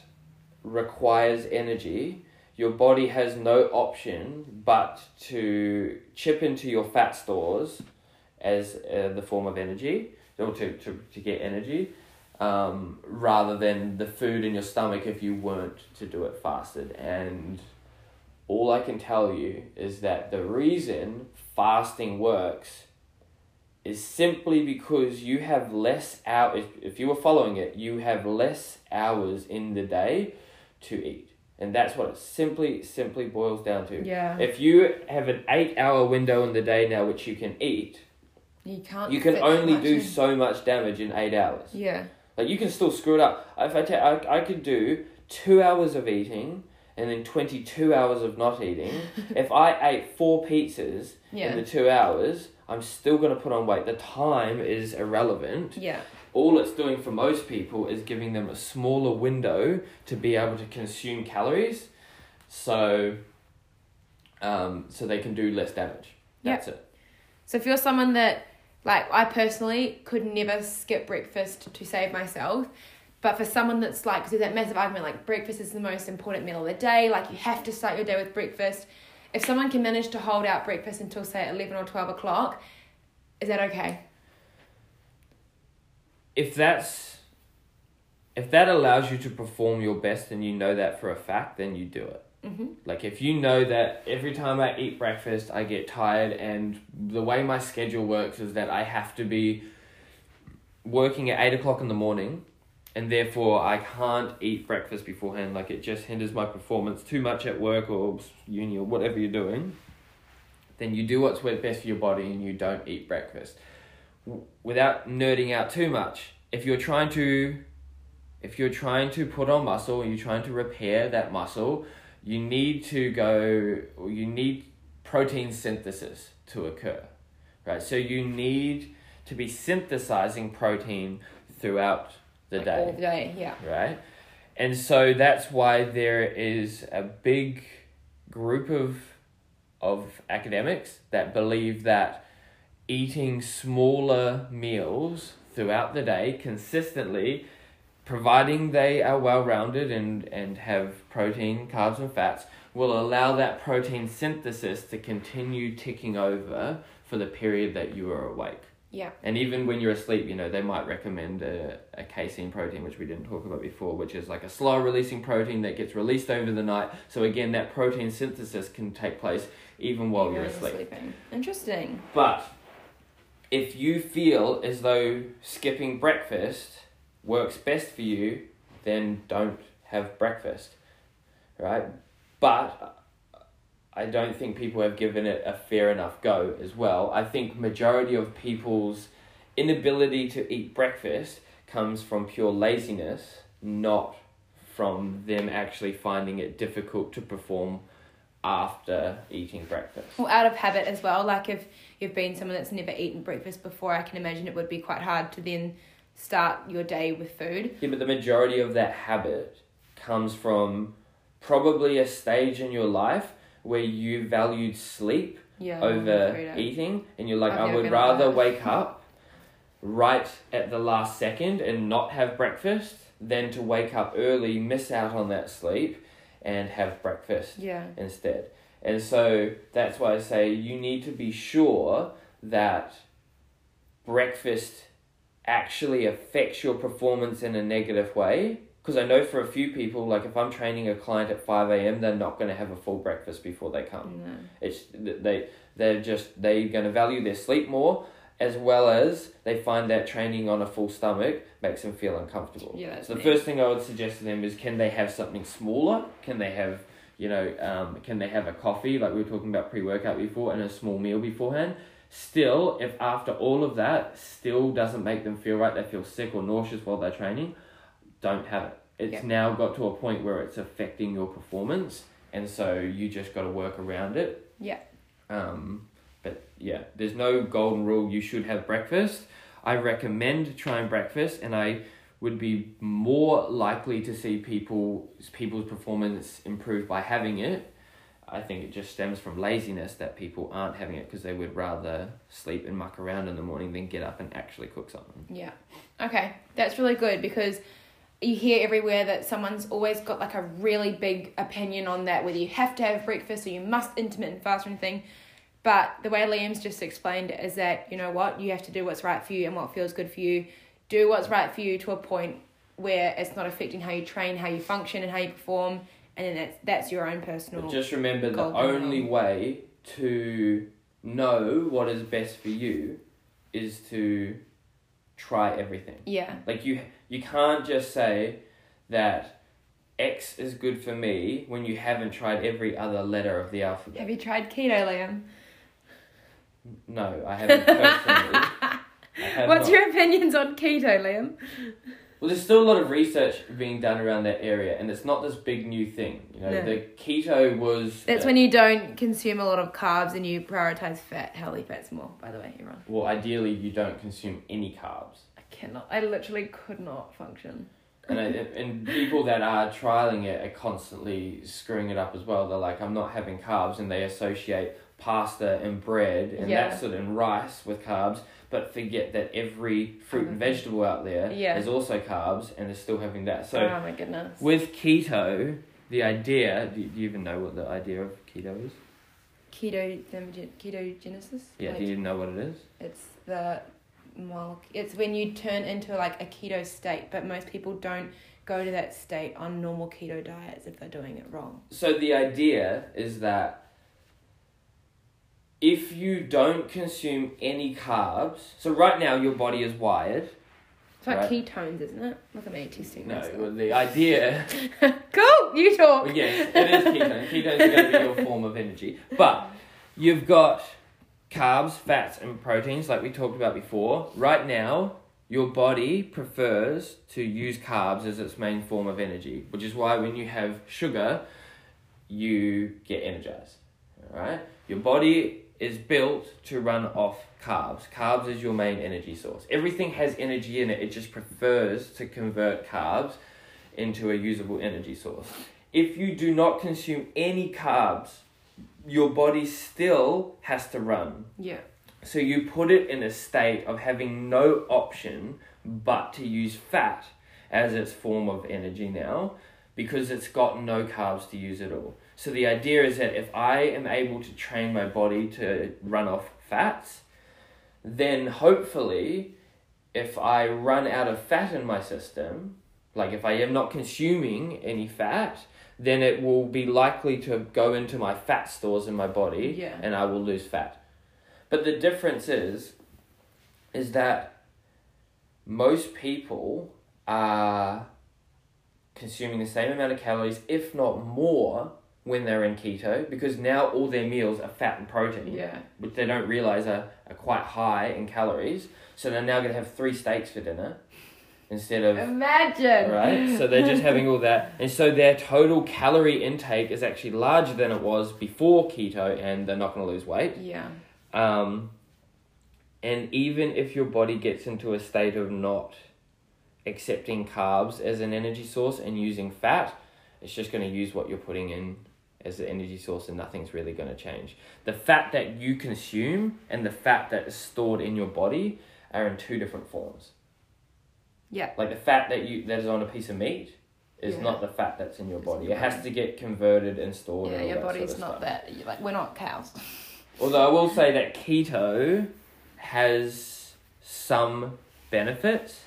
requires energy, your body has no option but to chip into your fat stores as uh, the form of energy or to, to, to get energy um, rather than the food in your stomach if you weren't to do it fasted. And all I can tell you is that the reason fasting works is simply because you have less hours. If, if you were following it, you have less hours in the day to eat. And that's what it simply, simply boils down to. yeah, If you have an eight hour window in the day now which you can eat, you can't. you can only do in. so much damage in eight hours. Yeah, Like you can still screw it up. If I, ta- I, I could do two hours of eating and then 22 hours of not eating. if I ate four pizzas yeah, in the two hours, I'm still going to put on weight. The time is irrelevant. yeah. All it's doing for most people is giving them a smaller window to be able to consume calories. So, um, so they can do less damage. That's it. So if you're someone that, like, I personally could never skip breakfast to save myself. But for someone that's like, there's that massive argument, like, breakfast is the most important meal of the day, like, you have to start your day with breakfast. If someone can manage to hold out breakfast until, say, 11 or 12 o'clock, is that okay? if that's if that allows you to perform your best and you know that for a fact then you do it Mm-hmm. like if you know that every time i eat breakfast i get tired and the way my schedule works is that i have to be working at 8 o'clock in the morning and therefore i can't eat breakfast beforehand. Like it just hinders my performance too much at work or uni or whatever you're doing. Then you do what's best for your body and you don't eat breakfast. Without nerding out too much, if you're trying to if you're trying to put on muscle and you're trying to repair that muscle, you need to go or you need protein synthesis to occur. Right? So you need to be synthesizing protein throughout the Like, day All day, yeah. right? And so that's why there is a big group of of academics that believe that eating smaller meals throughout the day consistently providing they are well rounded and, and have protein, carbs and fats will allow that protein synthesis to continue ticking over for the period that you are awake. Yeah. And even when you're asleep, you know, they might recommend a, a casein protein, which we didn't talk about before, which is like a slow releasing protein that gets released over the night. So again, that protein synthesis can take place even while you're Even asleep. sleeping. Interesting. But if you feel as though skipping breakfast works best for you, then don't have breakfast, right? But I don't think people have given it a fair enough go as well. I think majority of people's inability to eat breakfast comes from pure laziness, not from them actually finding it difficult to perform after eating breakfast. Well, out of habit as well. Like if you've been someone that's never eaten breakfast before, I can imagine it would be quite hard to then start your day with food. Yeah, but the majority of that habit comes from probably a stage in your life where you valued sleep Yeah. over eating, and you're like, I would rather that." wake up right at the last second and not have breakfast than to wake up early, miss out on that sleep, and have breakfast Yeah. instead. And so that's why I say you need to be sure that breakfast actually affects your performance in a negative way. Because I know for a few people, like if I'm training a client at 5 a.m., they're not going to have a full breakfast before they come. No. It's they they're just they're going to value their sleep more, as well as they find that training on a full stomach makes them feel uncomfortable. Yeah, that's so the first thing I would suggest to them is can they have something smaller? Can they have you know um, can they have a coffee like we were talking about pre workout before and a small meal beforehand? Still, if after all of that still doesn't make them feel right, they feel sick or nauseous while they're training, don't have it. It's Yeah. now got to a point where it's affecting your performance, and so you just got to work around it. Yeah. Um, but yeah, there's no golden rule. You should have breakfast. I recommend trying breakfast, and I would be more likely to see people people's performance improve by having it. I think it just stems from laziness that people aren't having it because they would rather sleep and muck around in the morning than get up and actually cook something. Yeah. Okay, that's really good because you hear everywhere that someone's always got like a really big opinion on that, whether you have to have breakfast or you must intermittent fast or anything. But the way Liam's just explained is that, you know what, you have to do what's right for you and what feels good for you. Do what's right for you to a point where it's not affecting how you train, how you function, and how you perform. And then that's, that's your own personal. But just remember the only way to know what is best for you is to try everything. yeah. Like you you can't just say that X is good for me when you haven't tried every other letter of the alphabet. Have you tried keto, Liam? No, I haven't personally. I have What's not. your opinions on keto, Liam? Well, there's still a lot of research being done around that area, and it's not this big new thing. You know, No. the keto was. That's uh, when you don't consume a lot of carbs and you prioritize fat, healthy fats more, by the way, everyone. Well, ideally, you don't consume any carbs. I cannot, I literally could not function. And, I, and people that are trialing it are constantly screwing it up as well. They're like, I'm not having carbs, and they associate pasta and bread and Yeah. that sort of and rice with carbs, but forget that every fruit and Mhm. vegetable out there Yeah. is also carbs, and they're still having that. So oh my goodness. with keto, the idea do you, do you even know what the idea of keto is? Keto, ketogenesis? Yeah, Like, do you know what it is? It's the, well, it's when you turn into like a keto state, but most people don't go to that state on normal keto diets if they're doing it wrong. So the idea is that if you don't consume any carbs, so right now your body is wired. It's like Right. ketones, isn't it? Look at me testing No, well, the idea Cool, you talk. Well, yes, it is ketone. Ketones are going to be your form of energy. But you've got carbs, fats, and proteins, like we talked about before. Right now, your body prefers to use carbs as its main form of energy, which is why when you have sugar, you get energized. Alright? Your body is built to run off carbs. Carbs is your main energy source. Everything has energy in it, it just prefers to convert carbs into a usable energy source. If you do not consume any carbs, your body still has to run. Yeah. So you put it in a state of having no option but to use fat as its form of energy now because it's got no carbs to use at all. So the idea is that if I am able to train my body to run off fats, then hopefully if I run out of fat in my system, like if I am not consuming any fat, then it will be likely to go into my fat stores in my body Yeah. and I will lose fat. But the difference is is that most people are consuming the same amount of calories, if not more, when they're in keto, because now all their meals are fat and protein Yeah. which they don't realize are, are quite high in calories. So they're now going to have three steaks for dinner instead of. Imagine. Right? So they're just having all that. And so their total calorie intake is actually larger than it was before keto, and they're not going to lose weight. Yeah. Um, and even if your body gets into a state of not accepting carbs as an energy source and using fat, it's just going to use what you're putting in as the energy source and nothing's really going to change. The fat that you consume and the fat that is stored in your body are in two different forms. Yeah. Like the fat that you that is on a piece of meat is Yeah. not the fat that's in your body. It has to get converted and stored. Yeah, your body's sort of not stuff. that. Like we're not cows. Although I will say that keto has some benefits.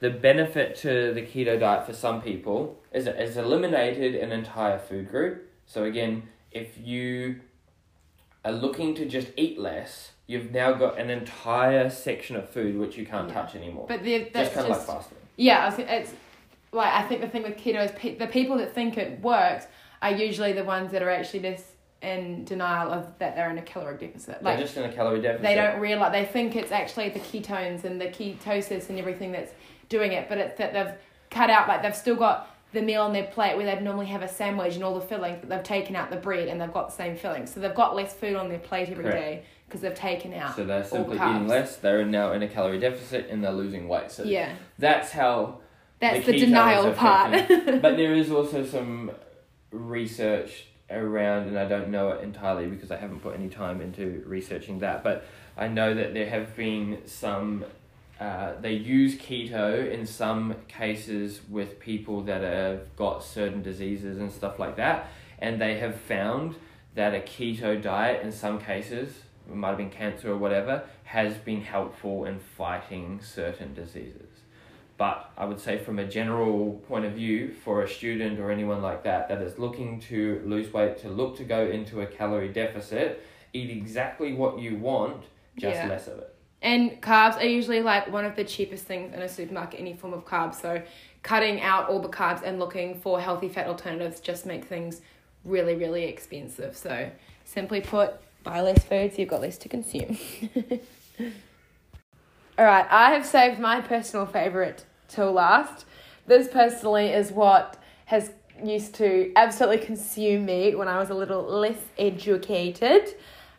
The benefit to the keto diet for some people is it has eliminated an entire food group. So again, if you are looking to just eat less, you've now got an entire section of food which you can't Yeah. touch anymore. But the- that's just kind of like fasting. yeah. I think it's like I think the thing with keto is pe- the people that think it works are usually the ones that are actually just in denial of that they're in a caloric deficit. Like They're just in a calorie deficit. they don't realize they think it's actually the ketones and the ketosis and everything that's doing it, but it's that they've cut out like they've still got the meal on their plate where they'd normally have a sandwich and all the fillings, but they've taken out the bread and they've got the same filling. So they've got less food on their plate every Correct. day because they've taken out. So they're simply eating less. They're now in a calorie deficit and they're losing weight. So yeah, that's how that's the the, denial part. but there is also some research around, and I don't know it entirely because I haven't put any time into researching that. But I know that there have been some. Uh, they use keto in some cases with people that have got certain diseases and stuff like that, and they have found that a keto diet in some cases, it might have been cancer or whatever, has been helpful in fighting certain diseases. But I would say, from a general point of view, for a student or anyone like that that is looking to lose weight, to look to go into a calorie deficit, eat exactly what you want, just Yeah. less of it. And carbs are usually like one of the cheapest things in a supermarket, any form of carbs. So cutting out all the carbs and looking for healthy fat alternatives just make things really, really expensive. So simply put, buy less food so you've got less to consume. all right, I have saved my personal favorite till last. This personally is what has used to absolutely consume me when I was a little less educated.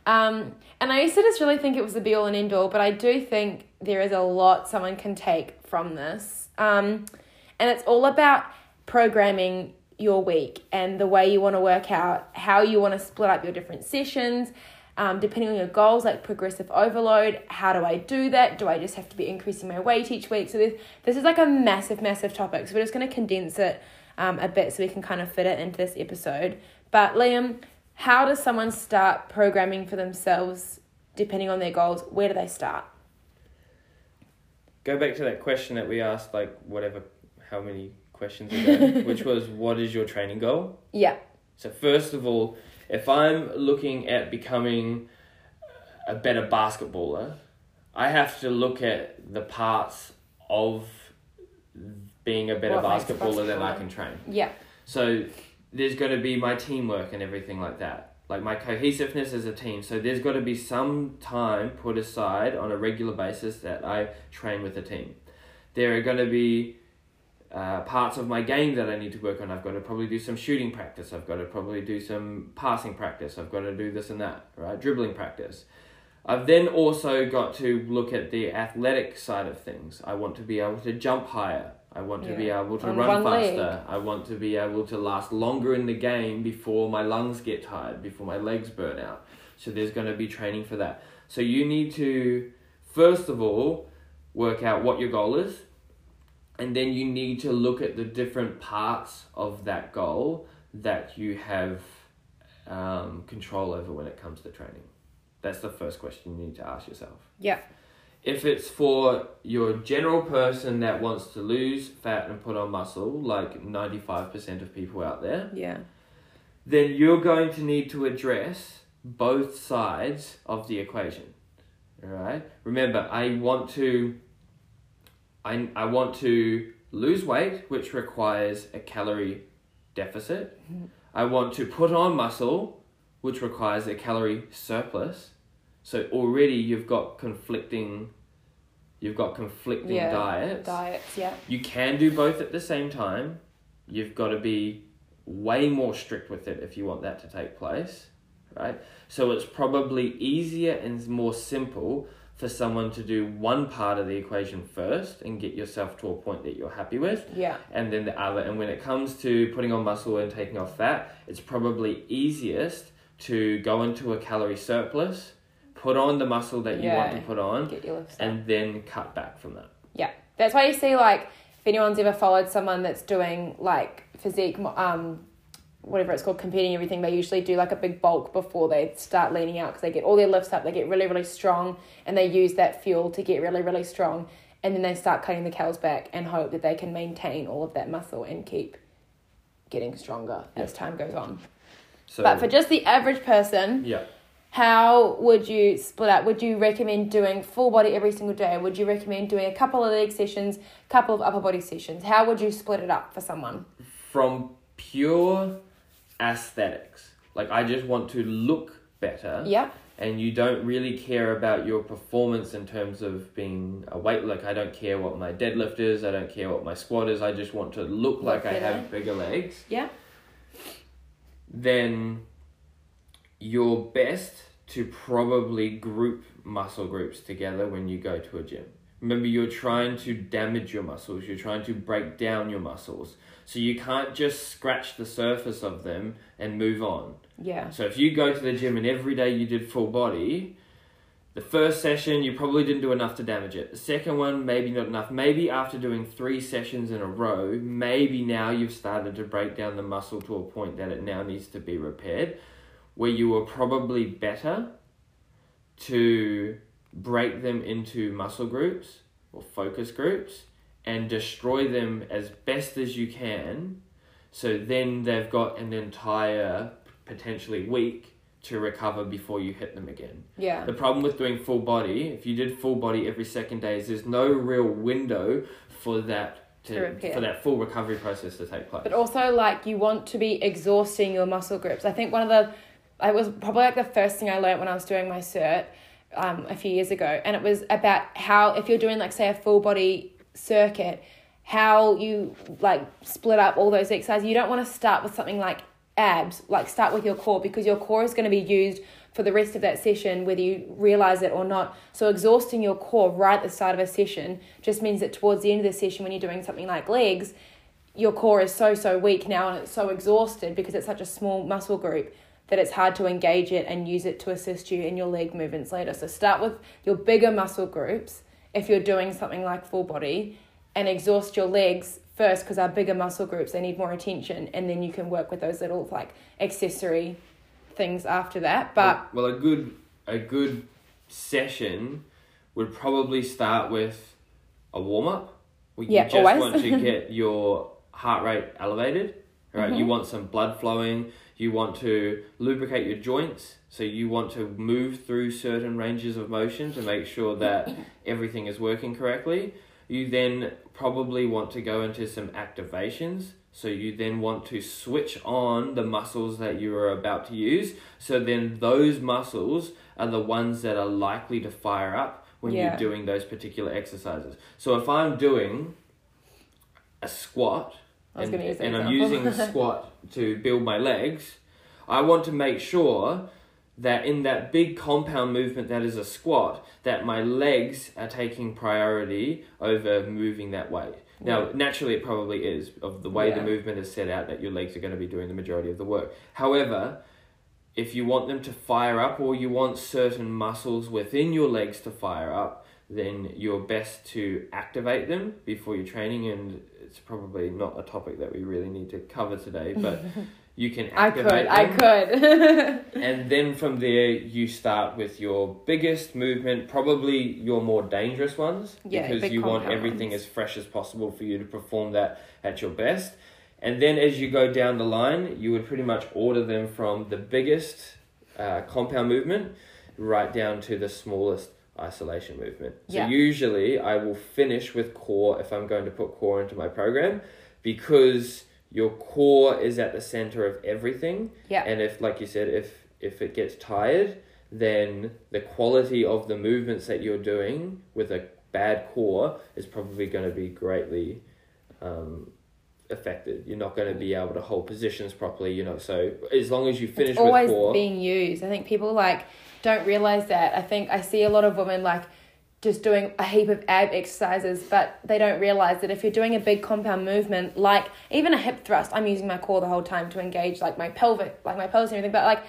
Um, and I used to just really think it was the be all and end all, but I do think there is a lot someone can take from this. Um, and it's all about programming your week and the way you want to work out, how you want to split up your different sessions, um, depending on your goals, like progressive overload. How do I do that? Do I just have to be increasing my weight each week? So this, this is like a massive, massive topic. So we're just going to condense it um, a bit so we can kind of fit it into this episode. But Liam, how does someone start programming for themselves depending on their goals? Where do they start? Go back to that question that we asked, like whatever, how many questions ago, which was, what is your training goal? Yeah. So first of all, if I'm looking at becoming a better basketballer, I have to look at the parts of being a better What basketballer that I can train. Yeah. So there's got to be my teamwork and everything like that. Like my cohesiveness as a team. So there's got to be some time put aside on a regular basis that I train with the team. There are going to be uh, parts of my game that I need to work on. I've got to probably do some shooting practice. I've got to probably do some passing practice. I've got to do this and that, right? Dribbling practice. I've then also got to look at the athletic side of things. I want to be able to jump higher. I want to be able to On run one leg. faster. I want to be able to last longer in the game before my lungs get tired, before my legs burn out. So there's going to be training for that. So you need to, first of all, work out what your goal is. And then you need to look at the different parts of that goal that you have um, control over when it comes to training. That's the first question you need to ask yourself. Yeah. If it's for your general person that wants to lose fat and put on muscle, like 95% of people out there, Yeah. then you're going to need to address both sides of the equation. Alright? Remember, I want to I, I want to lose weight, which requires a calorie deficit. Mm-hmm. I want to put on muscle, which requires a calorie surplus. So already you've got conflicting you've got conflicting Yeah, diets. Diets. Yeah. You can do both at the same time. You've got to be way more strict with it if you want that to take place, right? So it's probably easier and more simple for someone to do one part of the equation first and get yourself to a point that you're happy with Yeah. and then the other and when it comes to putting on muscle and taking off fat it's probably easiest to go into a calorie surplus put on the muscle that you want Yeah. to put on Get your lifts and then cut back from that Yeah, that's why you see like if anyone's ever followed someone that's doing like physique, um, whatever it's called, competing everything, they usually do like a big bulk before they start leaning out because they get all their lifts up, they get really, really strong, and they use that fuel to get really, really strong. And then they start cutting the calories back and hope that they can maintain all of that muscle and keep getting stronger as time goes on. So, But for just the average person, yeah. How would you split up? Would you recommend doing full body every single day? Would you recommend doing a couple of leg sessions, couple of upper body sessions? How would you split it up for someone? from pure aesthetics, like I just want to look better. Yeah. and you don't really care about your performance in terms of being a weight like I don't care what my deadlift is, I don't care what my squat is, I just want to look like I have bigger legs, Yeah. then you're best to probably group muscle groups together when you go to a gym. Remember, you're trying to damage your muscles, you're trying to break down your muscles. So you can't just scratch the surface of them and move on. Yeah. So if you go to the gym and every day you did full body, the first session you probably didn't do enough to damage it. The second one, maybe not enough. Maybe after doing three sessions in a row, maybe now you've started to break down the muscle to a point that it now needs to be repaired, where you were probably better to break them into muscle groups or focus groups and destroy them as best as you can so then they've got an entire potentially week to recover before you hit them again. Yeah. The problem with doing full body, if you did full body every second day, is there's no real window for that To to, for that full recovery process to take place. But also, like, you want to be exhausting your muscle groups. I think one of the, I was probably like the first thing I learned when I was doing my cert um, a few years ago. And it was about how, if you're doing, like, say, a full body circuit, how you, like, split up all those exercises. You don't want to start with something like abs, like, start with your core because your core is going to be used for the rest of that session, whether you realize it or not. So, exhausting your core right at the start of a session just means that towards the end of the session, when you're doing something like legs, your core is so so weak now and it's so exhausted because it's such a small muscle group that it's hard to engage it and use it to assist you in your leg movements later. So start with your bigger muscle groups if you're doing something like full body and exhaust your legs first because our bigger muscle groups they need more attention and then you can work with those little like accessory things after that. But well, well, a good a good session would probably start with a warm up. You Yeah, just always. want to get your heart rate elevated. Right, Mm-hmm. you want some blood flowing. You want to lubricate your joints, so you want to move through certain ranges of motion to make sure that everything is working correctly. You then probably want to go into some activations. So you then want to switch on the muscles that you are about to use. So then those muscles are the ones that are likely to fire up when Yeah. you're doing those particular exercises. So if I'm doing a squat I was and, use and I'm using squat to build my legs, I want to make sure that in that big compound movement that is a squat, that my legs are taking priority over moving that weight. Now, naturally, it probably is of the way Yeah. the movement is set out that your legs are going to be doing the majority of the work. However, if you want them to fire up or you want certain muscles within your legs to fire up, then you're best to activate them before you're training. And it's probably not a topic that we really need to cover today, but you can I activate could, I could. And then from there, you start with your biggest movement, probably your more dangerous ones, Yeah, because you want everything ones. as fresh as possible for you to perform that at your best. And then as you go down the line, you would pretty much order them from the biggest uh, compound movement right down to the smallest isolation movement. So Yeah. usually I will finish with core if I'm going to put core into my program because your core is at the center of everything. Yeah. And if, like you said, if if it gets tired, then the quality of the movements that you're doing with a bad core is probably going to be greatly um, affected. You're not going to be able to hold positions properly. You know, so as long as you finish it's always with core, being used. I think people like don't realize that. I think I see a lot of women like just doing a heap of ab exercises, but they don't realize that if you're doing a big compound movement, like even a hip thrust, I'm using my core the whole time to engage like my pelvic, like my pelvis and everything, but like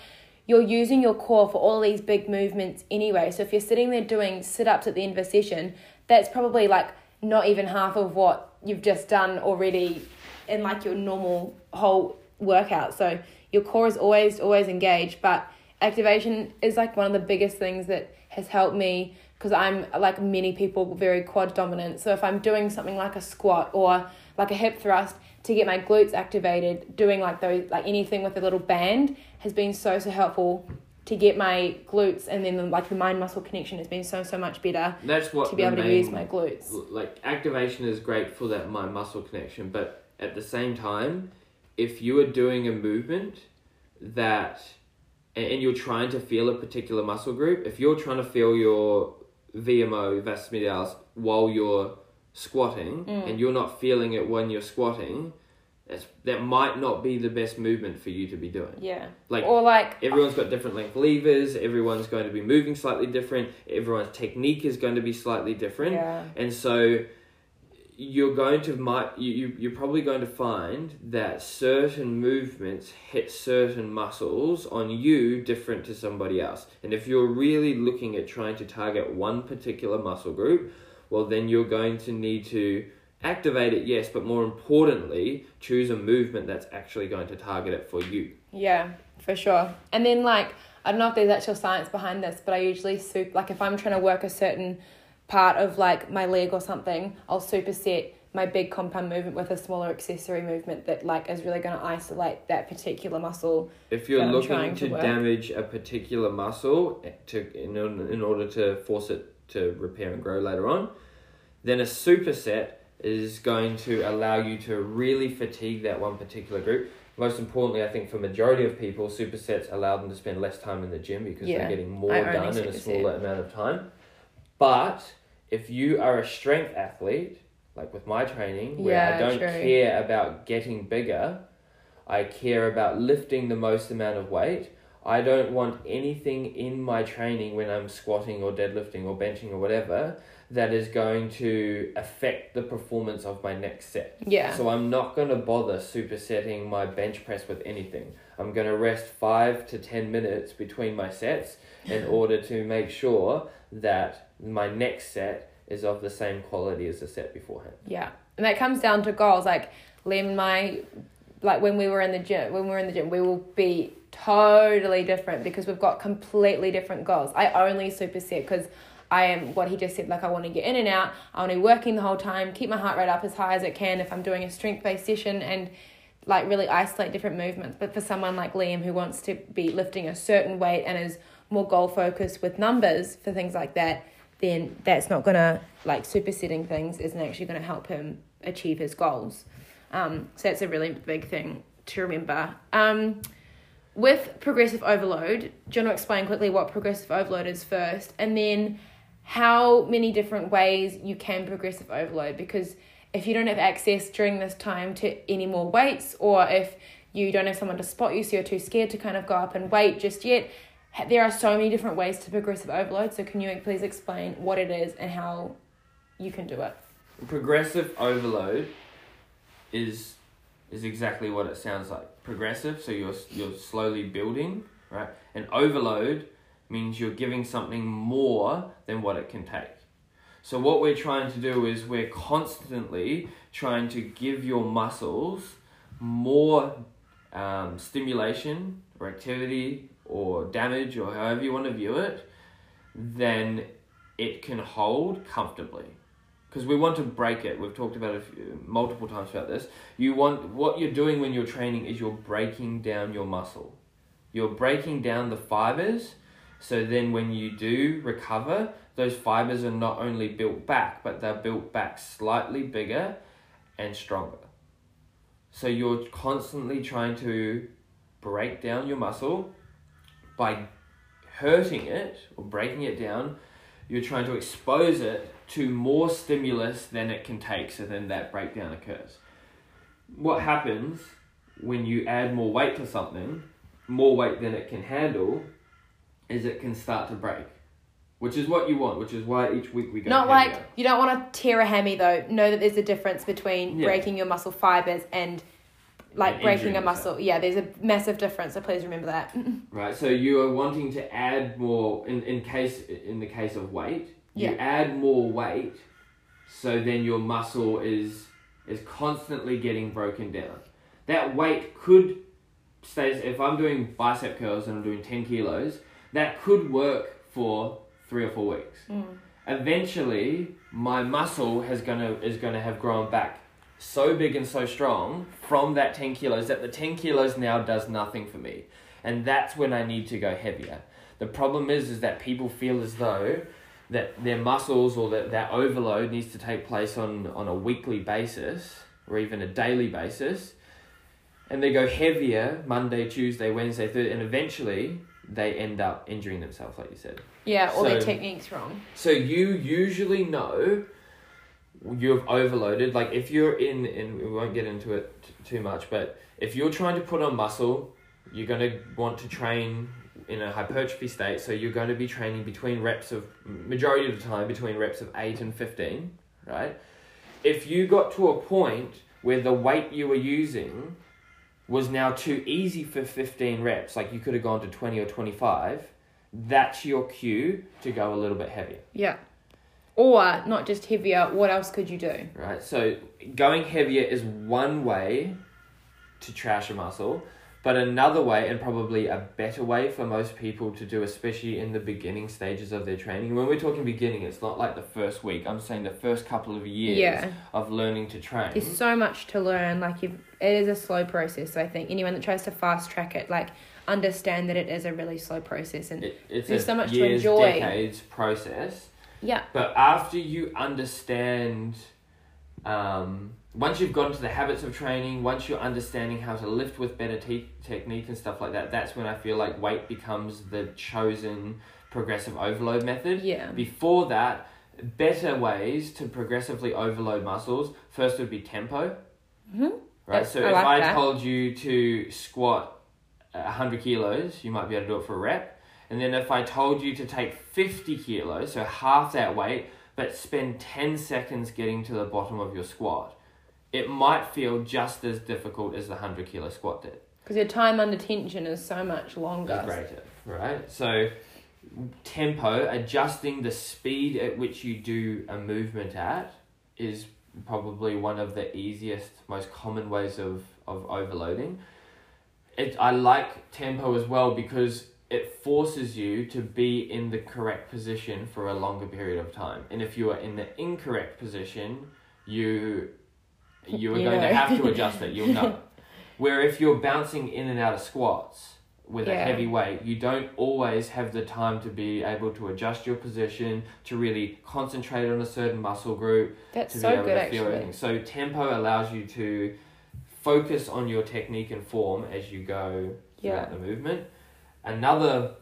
you're using your core for all these big movements anyway. So if you're sitting there doing sit ups at the end of a session, that's probably like not even half of what you've just done already in like your normal whole workout. So your core is always always engaged, but activation is like one of the biggest things that has helped me because I'm like many people very quad dominant. So if I'm doing something like a squat or like a hip thrust to get my glutes activated, doing like those like anything with a little band has been so so helpful to get my glutes and then like the mind muscle connection has been so so much better That's what to be able to use my glutes. like activation is great for that mind muscle connection but at the same time if you are doing a movement that and you're trying to feel a particular muscle group if you're trying to feel your vmo vastus medialis while you're squatting Mm. and you're not feeling it when you're squatting that's, that might not be the best movement for you to be doing Yeah. like or like Everyone's got different length levers. Everyone's going to be moving slightly different. Everyone's technique is going to be slightly different. yeah. And so you're going to might you, you you're probably going to find that certain movements hit certain muscles on you different to somebody else. And if you're really looking at trying to target one particular muscle group, well then you're going to need to activate it yes, but more importantly, choose a movement that's actually going to target it for you. Yeah, for sure. And then like I don't know if there's actual science behind this, but I usually soup like if I'm trying to work a certain part of like my leg or something, I'll superset my big compound movement with a smaller accessory movement that like is really going to isolate that particular muscle. If you're looking to, to damage a particular muscle eh, to in order, in order to force it to repair and grow later on, then a superset is going to allow you to really fatigue that one particular group. Most importantly, I think for majority of people, supersets allow them to spend less time in the gym because Yeah, they're getting more done in a smaller amount of time. But if you are a strength athlete, like with my training, where I don't true. care about getting bigger, I care about lifting the most amount of weight. I don't want anything in my training when I'm squatting or deadlifting or benching or whatever that is going to affect the performance of my next set. Yeah. So I'm not going to bother supersetting my bench press with anything. I'm going to rest 5 to 10 minutes between my sets in order to make sure that my next set is of the same quality as the set beforehand. Yeah. And that comes down to goals. Like Liam and my like when we were in the gym when we were in the gym, we will be totally different because we've got completely different goals. I only superset because I am what he just said, like I want to get in and out, I want to be working the whole time, keep my heart rate up as high as it can if I'm doing a strength based session and like really isolate different movements. But for someone like Liam who wants to be lifting a certain weight and is more goal focused with numbers for things like that, then that's not gonna like supersetting things isn't actually gonna help him achieve his goals. Um, so that's a really big thing to remember. Um, with progressive overload, do you want to explain quickly what progressive overload is first, and then how many different ways you can progressive overload? Because if you don't have access during this time to any more weights, or if you don't have someone to spot you, so you're too scared to kind of go up and weight just yet, there are so many different ways to progressive overload. So can you please explain what it is and how you can do it? Progressive overload is is exactly what it sounds like. Progressive, so you're you're slowly building, right? And overload means you're giving something more than what it can take. So what we're trying to do is we're constantly trying to give your muscles more um, stimulation or activity or damage or however you want to view it then it can hold comfortably because we want to break it. We've talked about it multiple times about this. You want what you're doing when you're training is you're breaking down your muscle. You're breaking down the fibers, so then when you do recover, those fibers are not only built back, but they're built back slightly bigger and stronger. So you're constantly trying to break down your muscle by hurting it or breaking it down. You're trying to expose it to more stimulus than it can take, so then that breakdown occurs. What happens when you add more weight to something, more weight than it can handle, is it can start to break, which is what you want, which is why each week we go. Not heavier. like you don't want to tear a hammy though. Know that there's a difference between Yeah. breaking your muscle fibers and like breaking a muscle. Yeah, there's a massive difference. So please remember that. Right, so you are wanting to add more in, in case in the case of weight. You Yeah. add more weight so then your muscle is is constantly getting broken down. That weight could stay if I'm doing bicep curls and I'm doing 10 kilos, that could work for 3 or 4 weeks. Mm. Eventually, my muscle has gonna is gonna have grown back so big and so strong from that 10 kilos that the 10 kilos now does nothing for me. And that's when I need to go heavier. The problem is is that people feel as though that their muscles or that that overload needs to take place on, on a weekly basis or even a daily basis. And they go heavier Monday, Tuesday, Wednesday, Thursday, and eventually they end up injuring themselves, like you said. Yeah, or their technique's wrong. So you usually know you've overloaded. Like if you're in, and we won't get into it t- too much, but if you're trying to put on muscle, you're going to want to train in a hypertrophy state. So you're going to be training between reps of majority of the time between reps of eight and fifteen, right? If you got to a point where the weight you were using was now too easy for 15 reps, like you could have gone to 20 or 25, that's your cue to go a little bit heavier. Yeah. Or not just heavier, what else could you do? right? So going heavier is one way to trash a muscle, but another way, and probably a better way for most people to do, especially in the beginning stages of their training. When we're talking beginning, it's not like the first week. I'm saying the first couple of years Yeah. of learning to train. There's so much to learn. Like you've, it is a slow process. So I think anyone that tries to fast track it, like understand that it is a really slow process. And It, it's There's a so much to years, enjoy. decades process. Yeah, But after you understand, um, once you've got into the habits of training, once you're understanding how to lift with better te- technique and stuff like that, that's when I feel like weight becomes the chosen progressive overload method. yeah, Before that, better ways to progressively overload muscles. First would be tempo. Mhm. Right. That's- so I if like I that. told you to squat hundred kilos, you might be able to do it for a rep. And then if I told you to take fifty kilos, so half that weight, but spend ten seconds getting to the bottom of your squat, it might feel just as difficult as the hundred kilo squat did. because your time under tension is so much longer. greater, right? So tempo, adjusting the speed at which you do a movement at is probably one of the easiest, most common ways of, of overloading. It, I like tempo as well because it forces you to be in the correct position for a longer period of time. And if you are in the incorrect position, you you are You going know. to have to adjust it. You'll know. Where if you're bouncing in and out of squats with a heavy weight, you don't always have the time to be able to adjust your position, to really concentrate on a certain muscle group, That's to so be able good, to actually. everything. So tempo allows you to focus on your technique and form as you go throughout Yeah. the movement. Another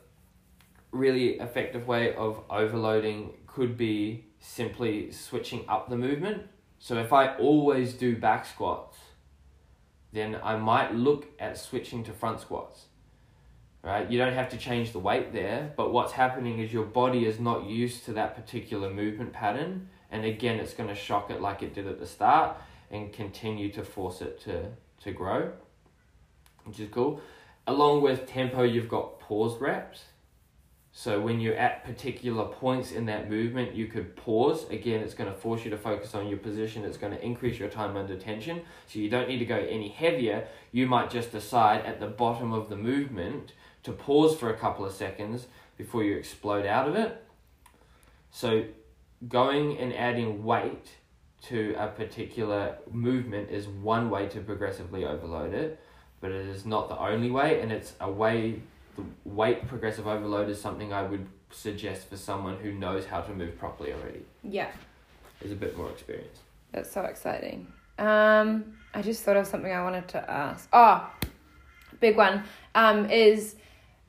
really effective way of overloading could be simply switching up the movement. So if I always do back squats, then I might look at switching to front squats. Right? You don't have to change the weight there, but what's happening is your body is not used to that particular movement pattern, and again, it's going to shock it like it did at the start and continue to force it to, to grow, which is cool. Along with tempo, you've got paused reps. So when you're at particular points in that movement, you could pause. Again, it's going to force you to focus on your position. It's going to increase your time under tension. So you don't need to go any heavier. You might just decide at the bottom of the movement to pause for a couple of seconds before you explode out of it. So going and adding weight to a particular movement is one way to progressively overload it, but it is not the only way, and it's a way. The weight progressive overload is something I would suggest for someone who knows how to move properly already. Yeah, Is a bit more experience. that's so exciting. Um, I just thought of something I wanted to ask. Oh, big one. Um, is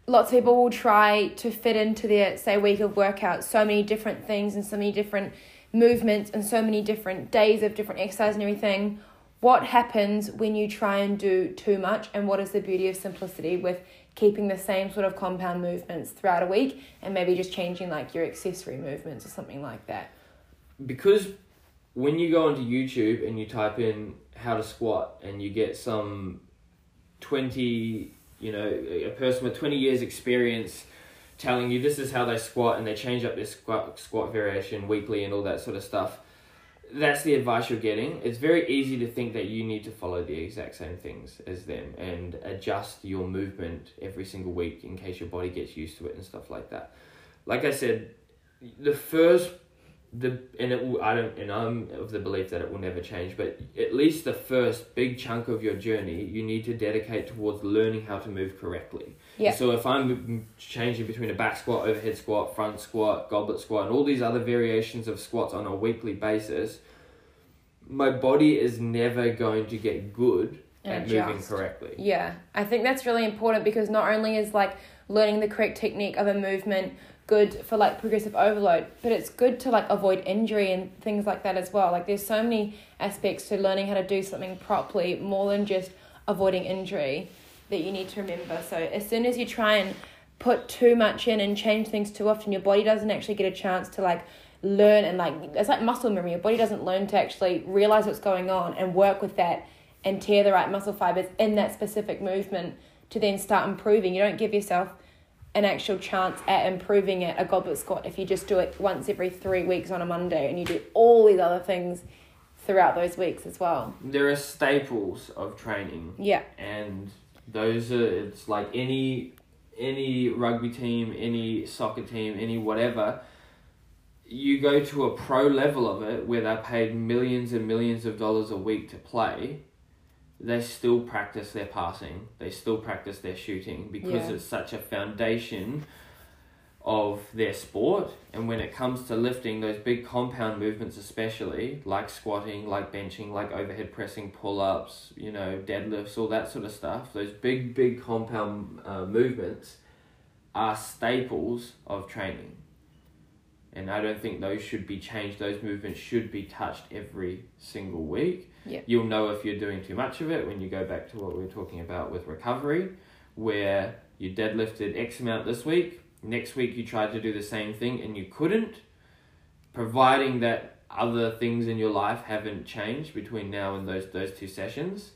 lots of people will try to fit into their say week of workouts so many different things and so many different movements and so many different days of different exercise and everything. What happens when you try and do too much, and what is the beauty of simplicity with keeping the same sort of compound movements throughout a week and maybe just changing like your accessory movements or something like that? because when you go onto YouTube and you type in how to squat and you get some 20, you know, a person with 20 years experience telling you this is how they squat and they change up their squat, squat variation weekly and all that sort of stuff, that's the advice you're getting. It's very easy to think that you need to follow the exact same things as them and adjust your movement every single week in case your body gets used to it and stuff like that. Like I said, the first the and it will, I don't and I'm of the belief that it will never change, but at least the first big chunk of your journey you need to dedicate towards learning how to move correctly. Yeah. So if I'm changing between a back squat, overhead squat, front squat, goblet squat, and all these other variations of squats on a weekly basis, my body is never going to get good at Adjust. moving correctly. Yeah, I think that's really important because not only is like learning the correct technique of a movement good for like progressive overload, but it's good to like avoid injury and things like that as well. Like there's so many aspects to learning how to do something properly more than just avoiding injury that you need to remember. So as soon as you try and put too much in and change things too often, your body doesn't actually get a chance to like learn and like it's like muscle memory. Your body doesn't learn to actually realize what's going on and work with that and tear the right muscle fibers in that specific movement to then start improving. You don't give yourself an actual chance at improving at a goblet squat if you just do it once every three weeks on a Monday and you do all these other things throughout those weeks as well. There are staples of training Yeah. and those are it's like any any rugby team any soccer team any whatever you go to a pro level of it where they're paid millions and millions of dollars a week to play they still practice their passing they still practice their shooting because Yeah. it's such a foundation of their sport. And when it comes to lifting those big compound movements especially like squatting like benching like overhead pressing pull-ups you know deadlifts all that sort of stuff those big big compound uh, movements are staples of training. And i don't think those should be changed. Those movements should be touched every single week. Yeah. you'll know if you're doing too much of it when you go back to what we were talking about with recovery where you deadlifted x amount this week next week you tried to do the same thing and you couldn't, providing that other things in your life haven't changed between now and those those two sessions.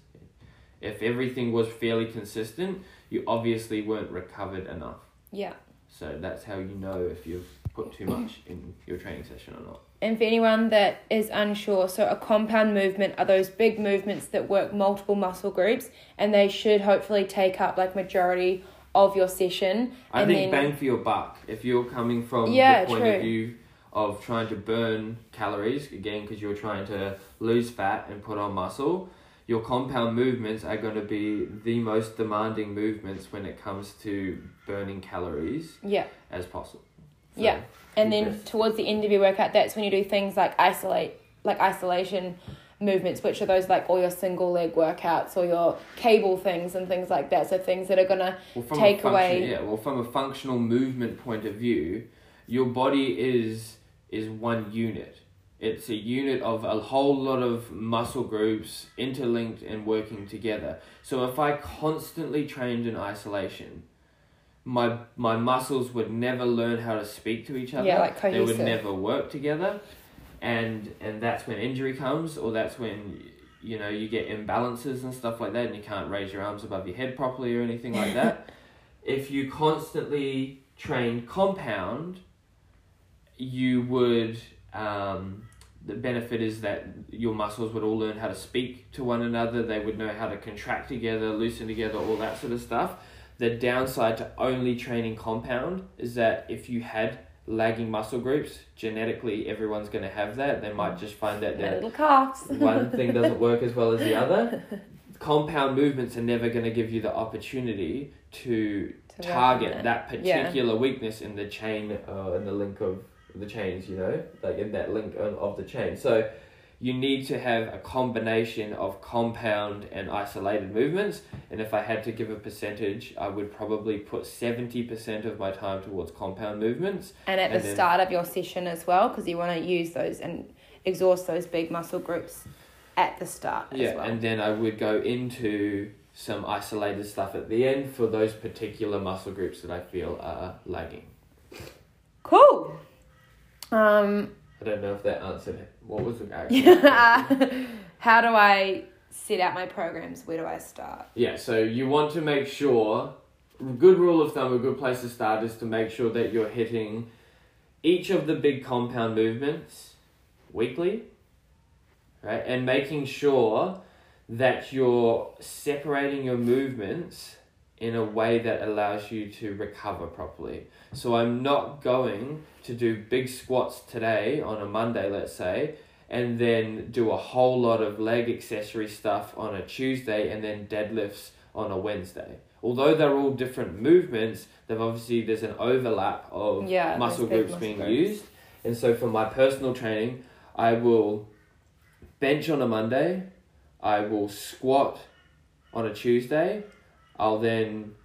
If everything was fairly consistent, you obviously weren't recovered enough. Yeah. So that's how you know if you've put too much in your training session or not. And for anyone that is unsure, so a compound movement are those big movements that work multiple muscle groups and they should hopefully take up like majority of your session. I and think then bang for your buck. If you're coming from Yeah, the point true. of view of trying to burn calories, again, because you're trying to lose fat and put on muscle, your compound movements are going to be the most demanding movements when it comes to burning calories yeah. as possible. So, Yeah. And then towards the end of your workout, that's when you do things like isolate, like isolation movements, which are those like all your single leg workouts or your cable things and things like that. So things that are gonna Well, take function, away- Yeah, well, from a functional movement point of view, your body is is one unit. It's a unit of a whole lot of muscle groups interlinked and working together. So if I constantly trained in isolation, my my muscles would never learn how to speak to each other. Yeah, like cohesive. they would never work together, and and that's when injury comes, or that's when you know you get imbalances and stuff like that, and you can't raise your arms above your head properly or anything like that. if you constantly train compound, you would. Um, the benefit is that your muscles would all learn how to speak to one another. They would know how to contract together, loosen together, all that sort of stuff. The downside to only training compound is that if you had lagging muscle groups, genetically everyone's going to have that. They might just find that their their little calves. one thing doesn't work as well as the other. Compound movements are never going to give you the opportunity to, To target that Yeah. particular weakness in the chain uh, in the link of the chains. You know, like in that link of the chain. So you need to have a combination of compound and isolated movements. And if I had to give a percentage, I would probably put seventy percent of my time towards compound movements. And at And the then- start of your session as well, because you want to use those and exhaust those big muscle groups at the start Yeah, as well. and then I would go into some isolated stuff at the end for those particular muscle groups that I feel are lagging. cool. Um, I don't know if that answered it. What was the actual uh, how do I set out my programs? Where do I start? Yeah, so you want to make sure, good rule of thumb, a good place to start is to make sure that you're hitting each of the big compound movements weekly right? And making sure that you're separating your movements in a way that allows you to recover properly. So I'm not going to do big squats today on a Monday, let's say, and then do a whole lot of leg accessory stuff on a Tuesday and then deadlifts on a Wednesday. Although they're all different movements, they've obviously there's an overlap of Yeah, muscle groups muscle being groups. used. And so for my personal training, I will bench on a Monday, I will squat on a Tuesday, I'll then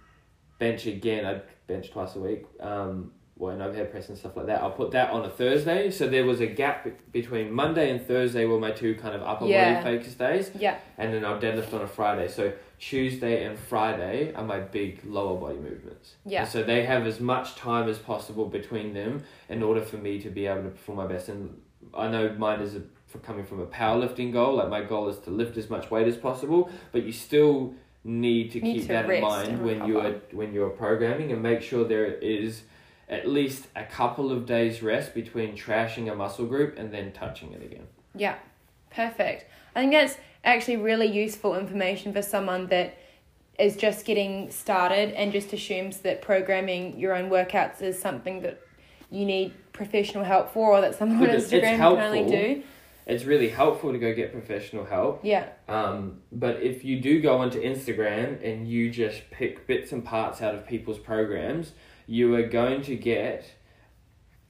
bench again. I bench twice a week. Um, well, and overhead press and stuff like that. I'll put that on a Thursday. So there was a gap between Monday and Thursday were my two kind of upper Yeah. body focus days, Yeah. and then I'll deadlift on a Friday. So Tuesday and Friday are my big lower body movements. Yeah. And so they have as much time as possible between them in order for me to be able to perform my best. And I know mine is a, for coming from a powerlifting goal. Like my goal is to lift as much weight as possible, but you still need to Need keep to that in mind when you are when you're programming and make sure there is at least a couple of days rest between trashing a muscle group and then touching it again. Yeah, perfect. I think that's actually really useful information for someone that is just getting started and just assumes that programming your own workouts is something that you need professional help for or that someone on Look, it's- it's Instagram can only do. It's really helpful to go get professional help. Yeah, Um, but if you do go onto Instagram and you just pick bits and parts out of people's programs, you are going to get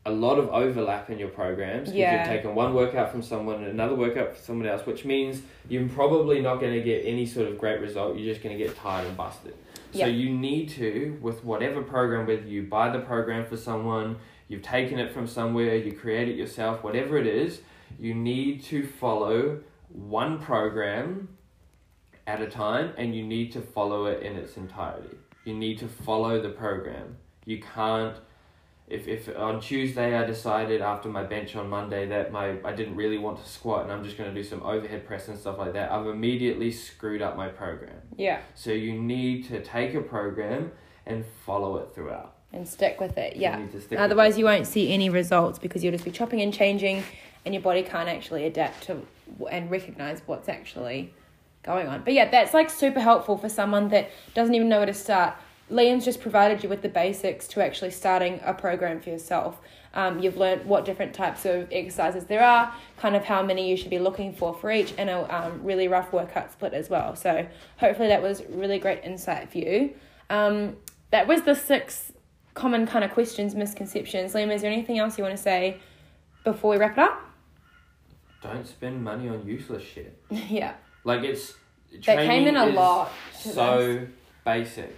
a lot of overlap in your programs. 'cause Yeah. You've taken one workout from someone and another workout from someone else, which means you're probably not going to get any sort of great result. You're just going to get tired and busted. So you need to, with whatever program, whether you buy the program for someone, you've taken it from somewhere, you create it yourself, whatever it is, you need to follow one program at a time and you need to follow it in its entirety. You need to follow the program. You can't if, if on Tuesday I decided after my bench on Monday that my I didn't really want to squat and I'm just going to do some overhead press and stuff like that, I've immediately screwed up my program. yeah, So you need to take a program and follow it throughout. and stick with it. You Yeah. need to stick with Otherwise, you won't see any results because you'll just be chopping and changing, and your body can't actually adapt to and recognize what's actually going on. But yeah, that's like super helpful for someone that doesn't even know where to start. Liam's just provided you with the basics to actually starting a program for yourself. Um, you've learned what different types of exercises there are, kind of how many you should be looking for for each, and a um, really rough workout split as well. So hopefully that was really great insight for you. Um, that was the six common kind of questions, misconceptions. Liam, is there anything else you want to say before we wrap it up? Don't spend money on useless shit. yeah, Like it's that came in a lot. so basic,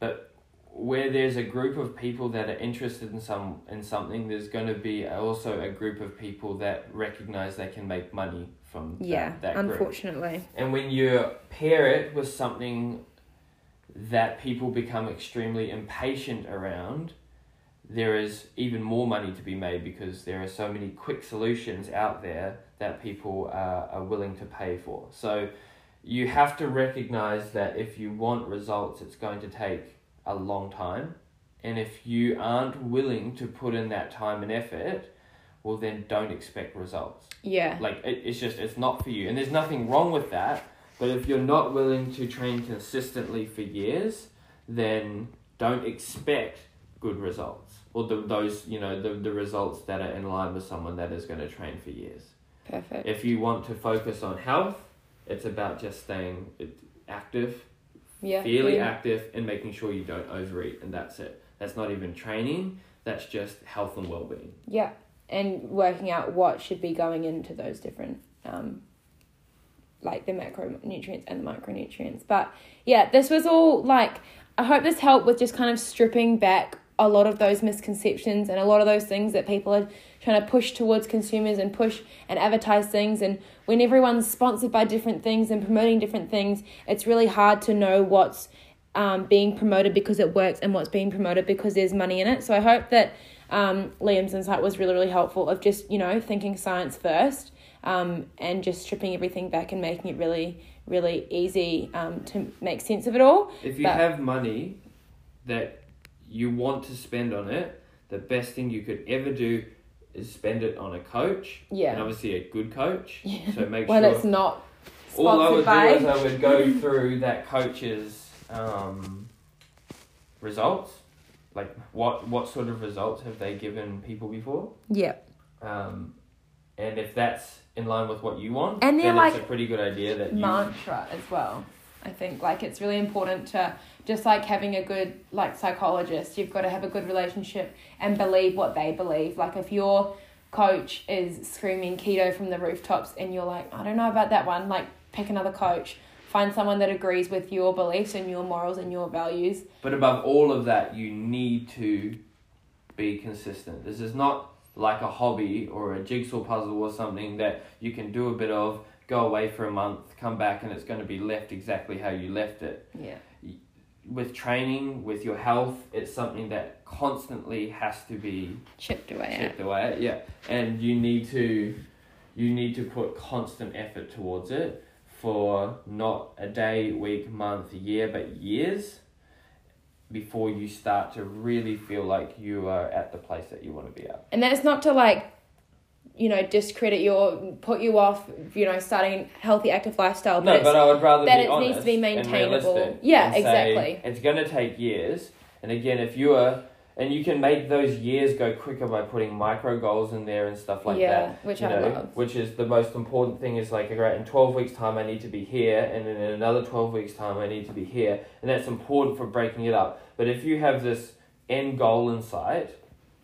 but where there's a group of people that are interested in some in something, there's going to be also a group of people that recognize they can make money from that, yeah, that group. unfortunately. And when you pair it with something that people become extremely impatient around, there is even more money to be made because there are so many quick solutions out there that people are, are willing to pay for. So you have to recognize that if you want results, it's going to take a long time. And if you aren't willing to put in that time and effort, well, then don't expect results. Yeah, Like it, it's just it's not for you, and there's nothing wrong with that. But if you're not willing to train consistently for years, then don't expect good results or the, those you know the, the results that are in line with someone that is going to train for years. perfect. If you want to focus on health, it's about just staying active, Yeah, fairly yeah. active, and making sure you don't overeat, and that's it. That's not even training. That's just health and well-being. Yeah, and working out what should be going into those different, um, like the macronutrients and the micronutrients. But yeah, this was all like, I hope this helped with just kind of stripping back a lot of those misconceptions and a lot of those things that people are trying to push towards consumers and push and advertise things. And when everyone's sponsored by different things and promoting different things, it's really hard to know what's um, being promoted because it works and what's being promoted because there's money in it. So I hope that um, Liam's insight was really, really helpful of just, you know, thinking science first um, and just stripping everything back and making it really, really easy um, to make sense of it all. If you But- have money that you want to spend on it, the best thing you could ever do is spend it on a coach. Yeah. And obviously a good coach. Yeah. So make when sure. it's not all I would by. do is I would go through that coach's um, results. Like what what sort of results have they given people before? yeah. Um, and if that's in line with what you want, And they're then like it's a pretty good idea that you mantra as well. I think like it's really important to just like having a good like psychologist, you've got to have a good relationship and believe what they believe. Like if your coach is screaming keto from the rooftops and you're like, I don't know about that one, like pick another coach. Find someone that agrees with your beliefs and your morals and your values. But above all of that, you need to be consistent. This is not like a hobby or a jigsaw puzzle or something that you can do a bit of, go away for a month, come back, and it's going to be left exactly how you left it. Yeah. With training, with your health, it's something that constantly has to be Chipped away at. chipped away. at, Yeah, and you need to, you need to put constant effort towards it for not a day, week, month, year, but years before you start to really feel like you are at the place that you want to be at. And that's not to like, you know, discredit your, put you off, you know, starting a healthy active lifestyle. No, but I would rather that it needs to be maintainable. Yeah, exactly. It's going to take years, and again, if you are, and you can make those years go quicker by putting micro goals in there and stuff like yeah, that. which you I know, love. which is the most important thing is like, great, in 12 weeks' time, I need to be here, and then in another 12 weeks' time, I need to be here. And that's important for breaking it up. But if you have this end goal in sight,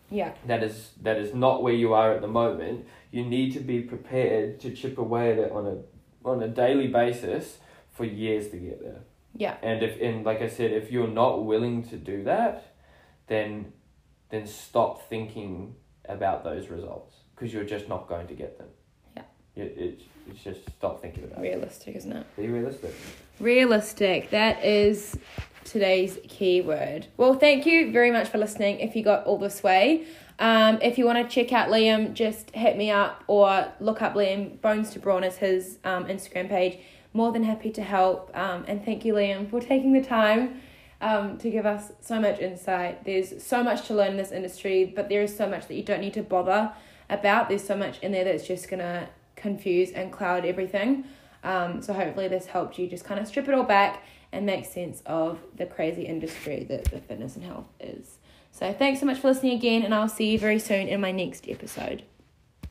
Yeah, that is that is not where you are at the moment, you need to be prepared to chip away at it on a on a daily basis for years to get there. yeah, And if and like I said, if you're not willing to do that, then then stop thinking about those results because you're just not going to get them. Yeah. It, it, it's just stop thinking about it. realistic, isn't it? Be realistic. Realistic. That is today's keyword. Well, thank you very much for listening. If you got all this way, um, if you want to check out Liam, just hit me up or look up Liam Bones to Brawn as his um, Instagram page. More than happy to help. Um, and thank you, Liam, for taking the time um, to give us so much insight. There's so much to learn in this industry, but there is so much that you don't need to bother about. There's so much in there that's just gonna confuse and cloud everything. Um, so hopefully this helped you just kind of strip it all back and make sense of the crazy industry that the fitness and health is. So thanks so much for listening again, and I'll see you very soon in my next episode.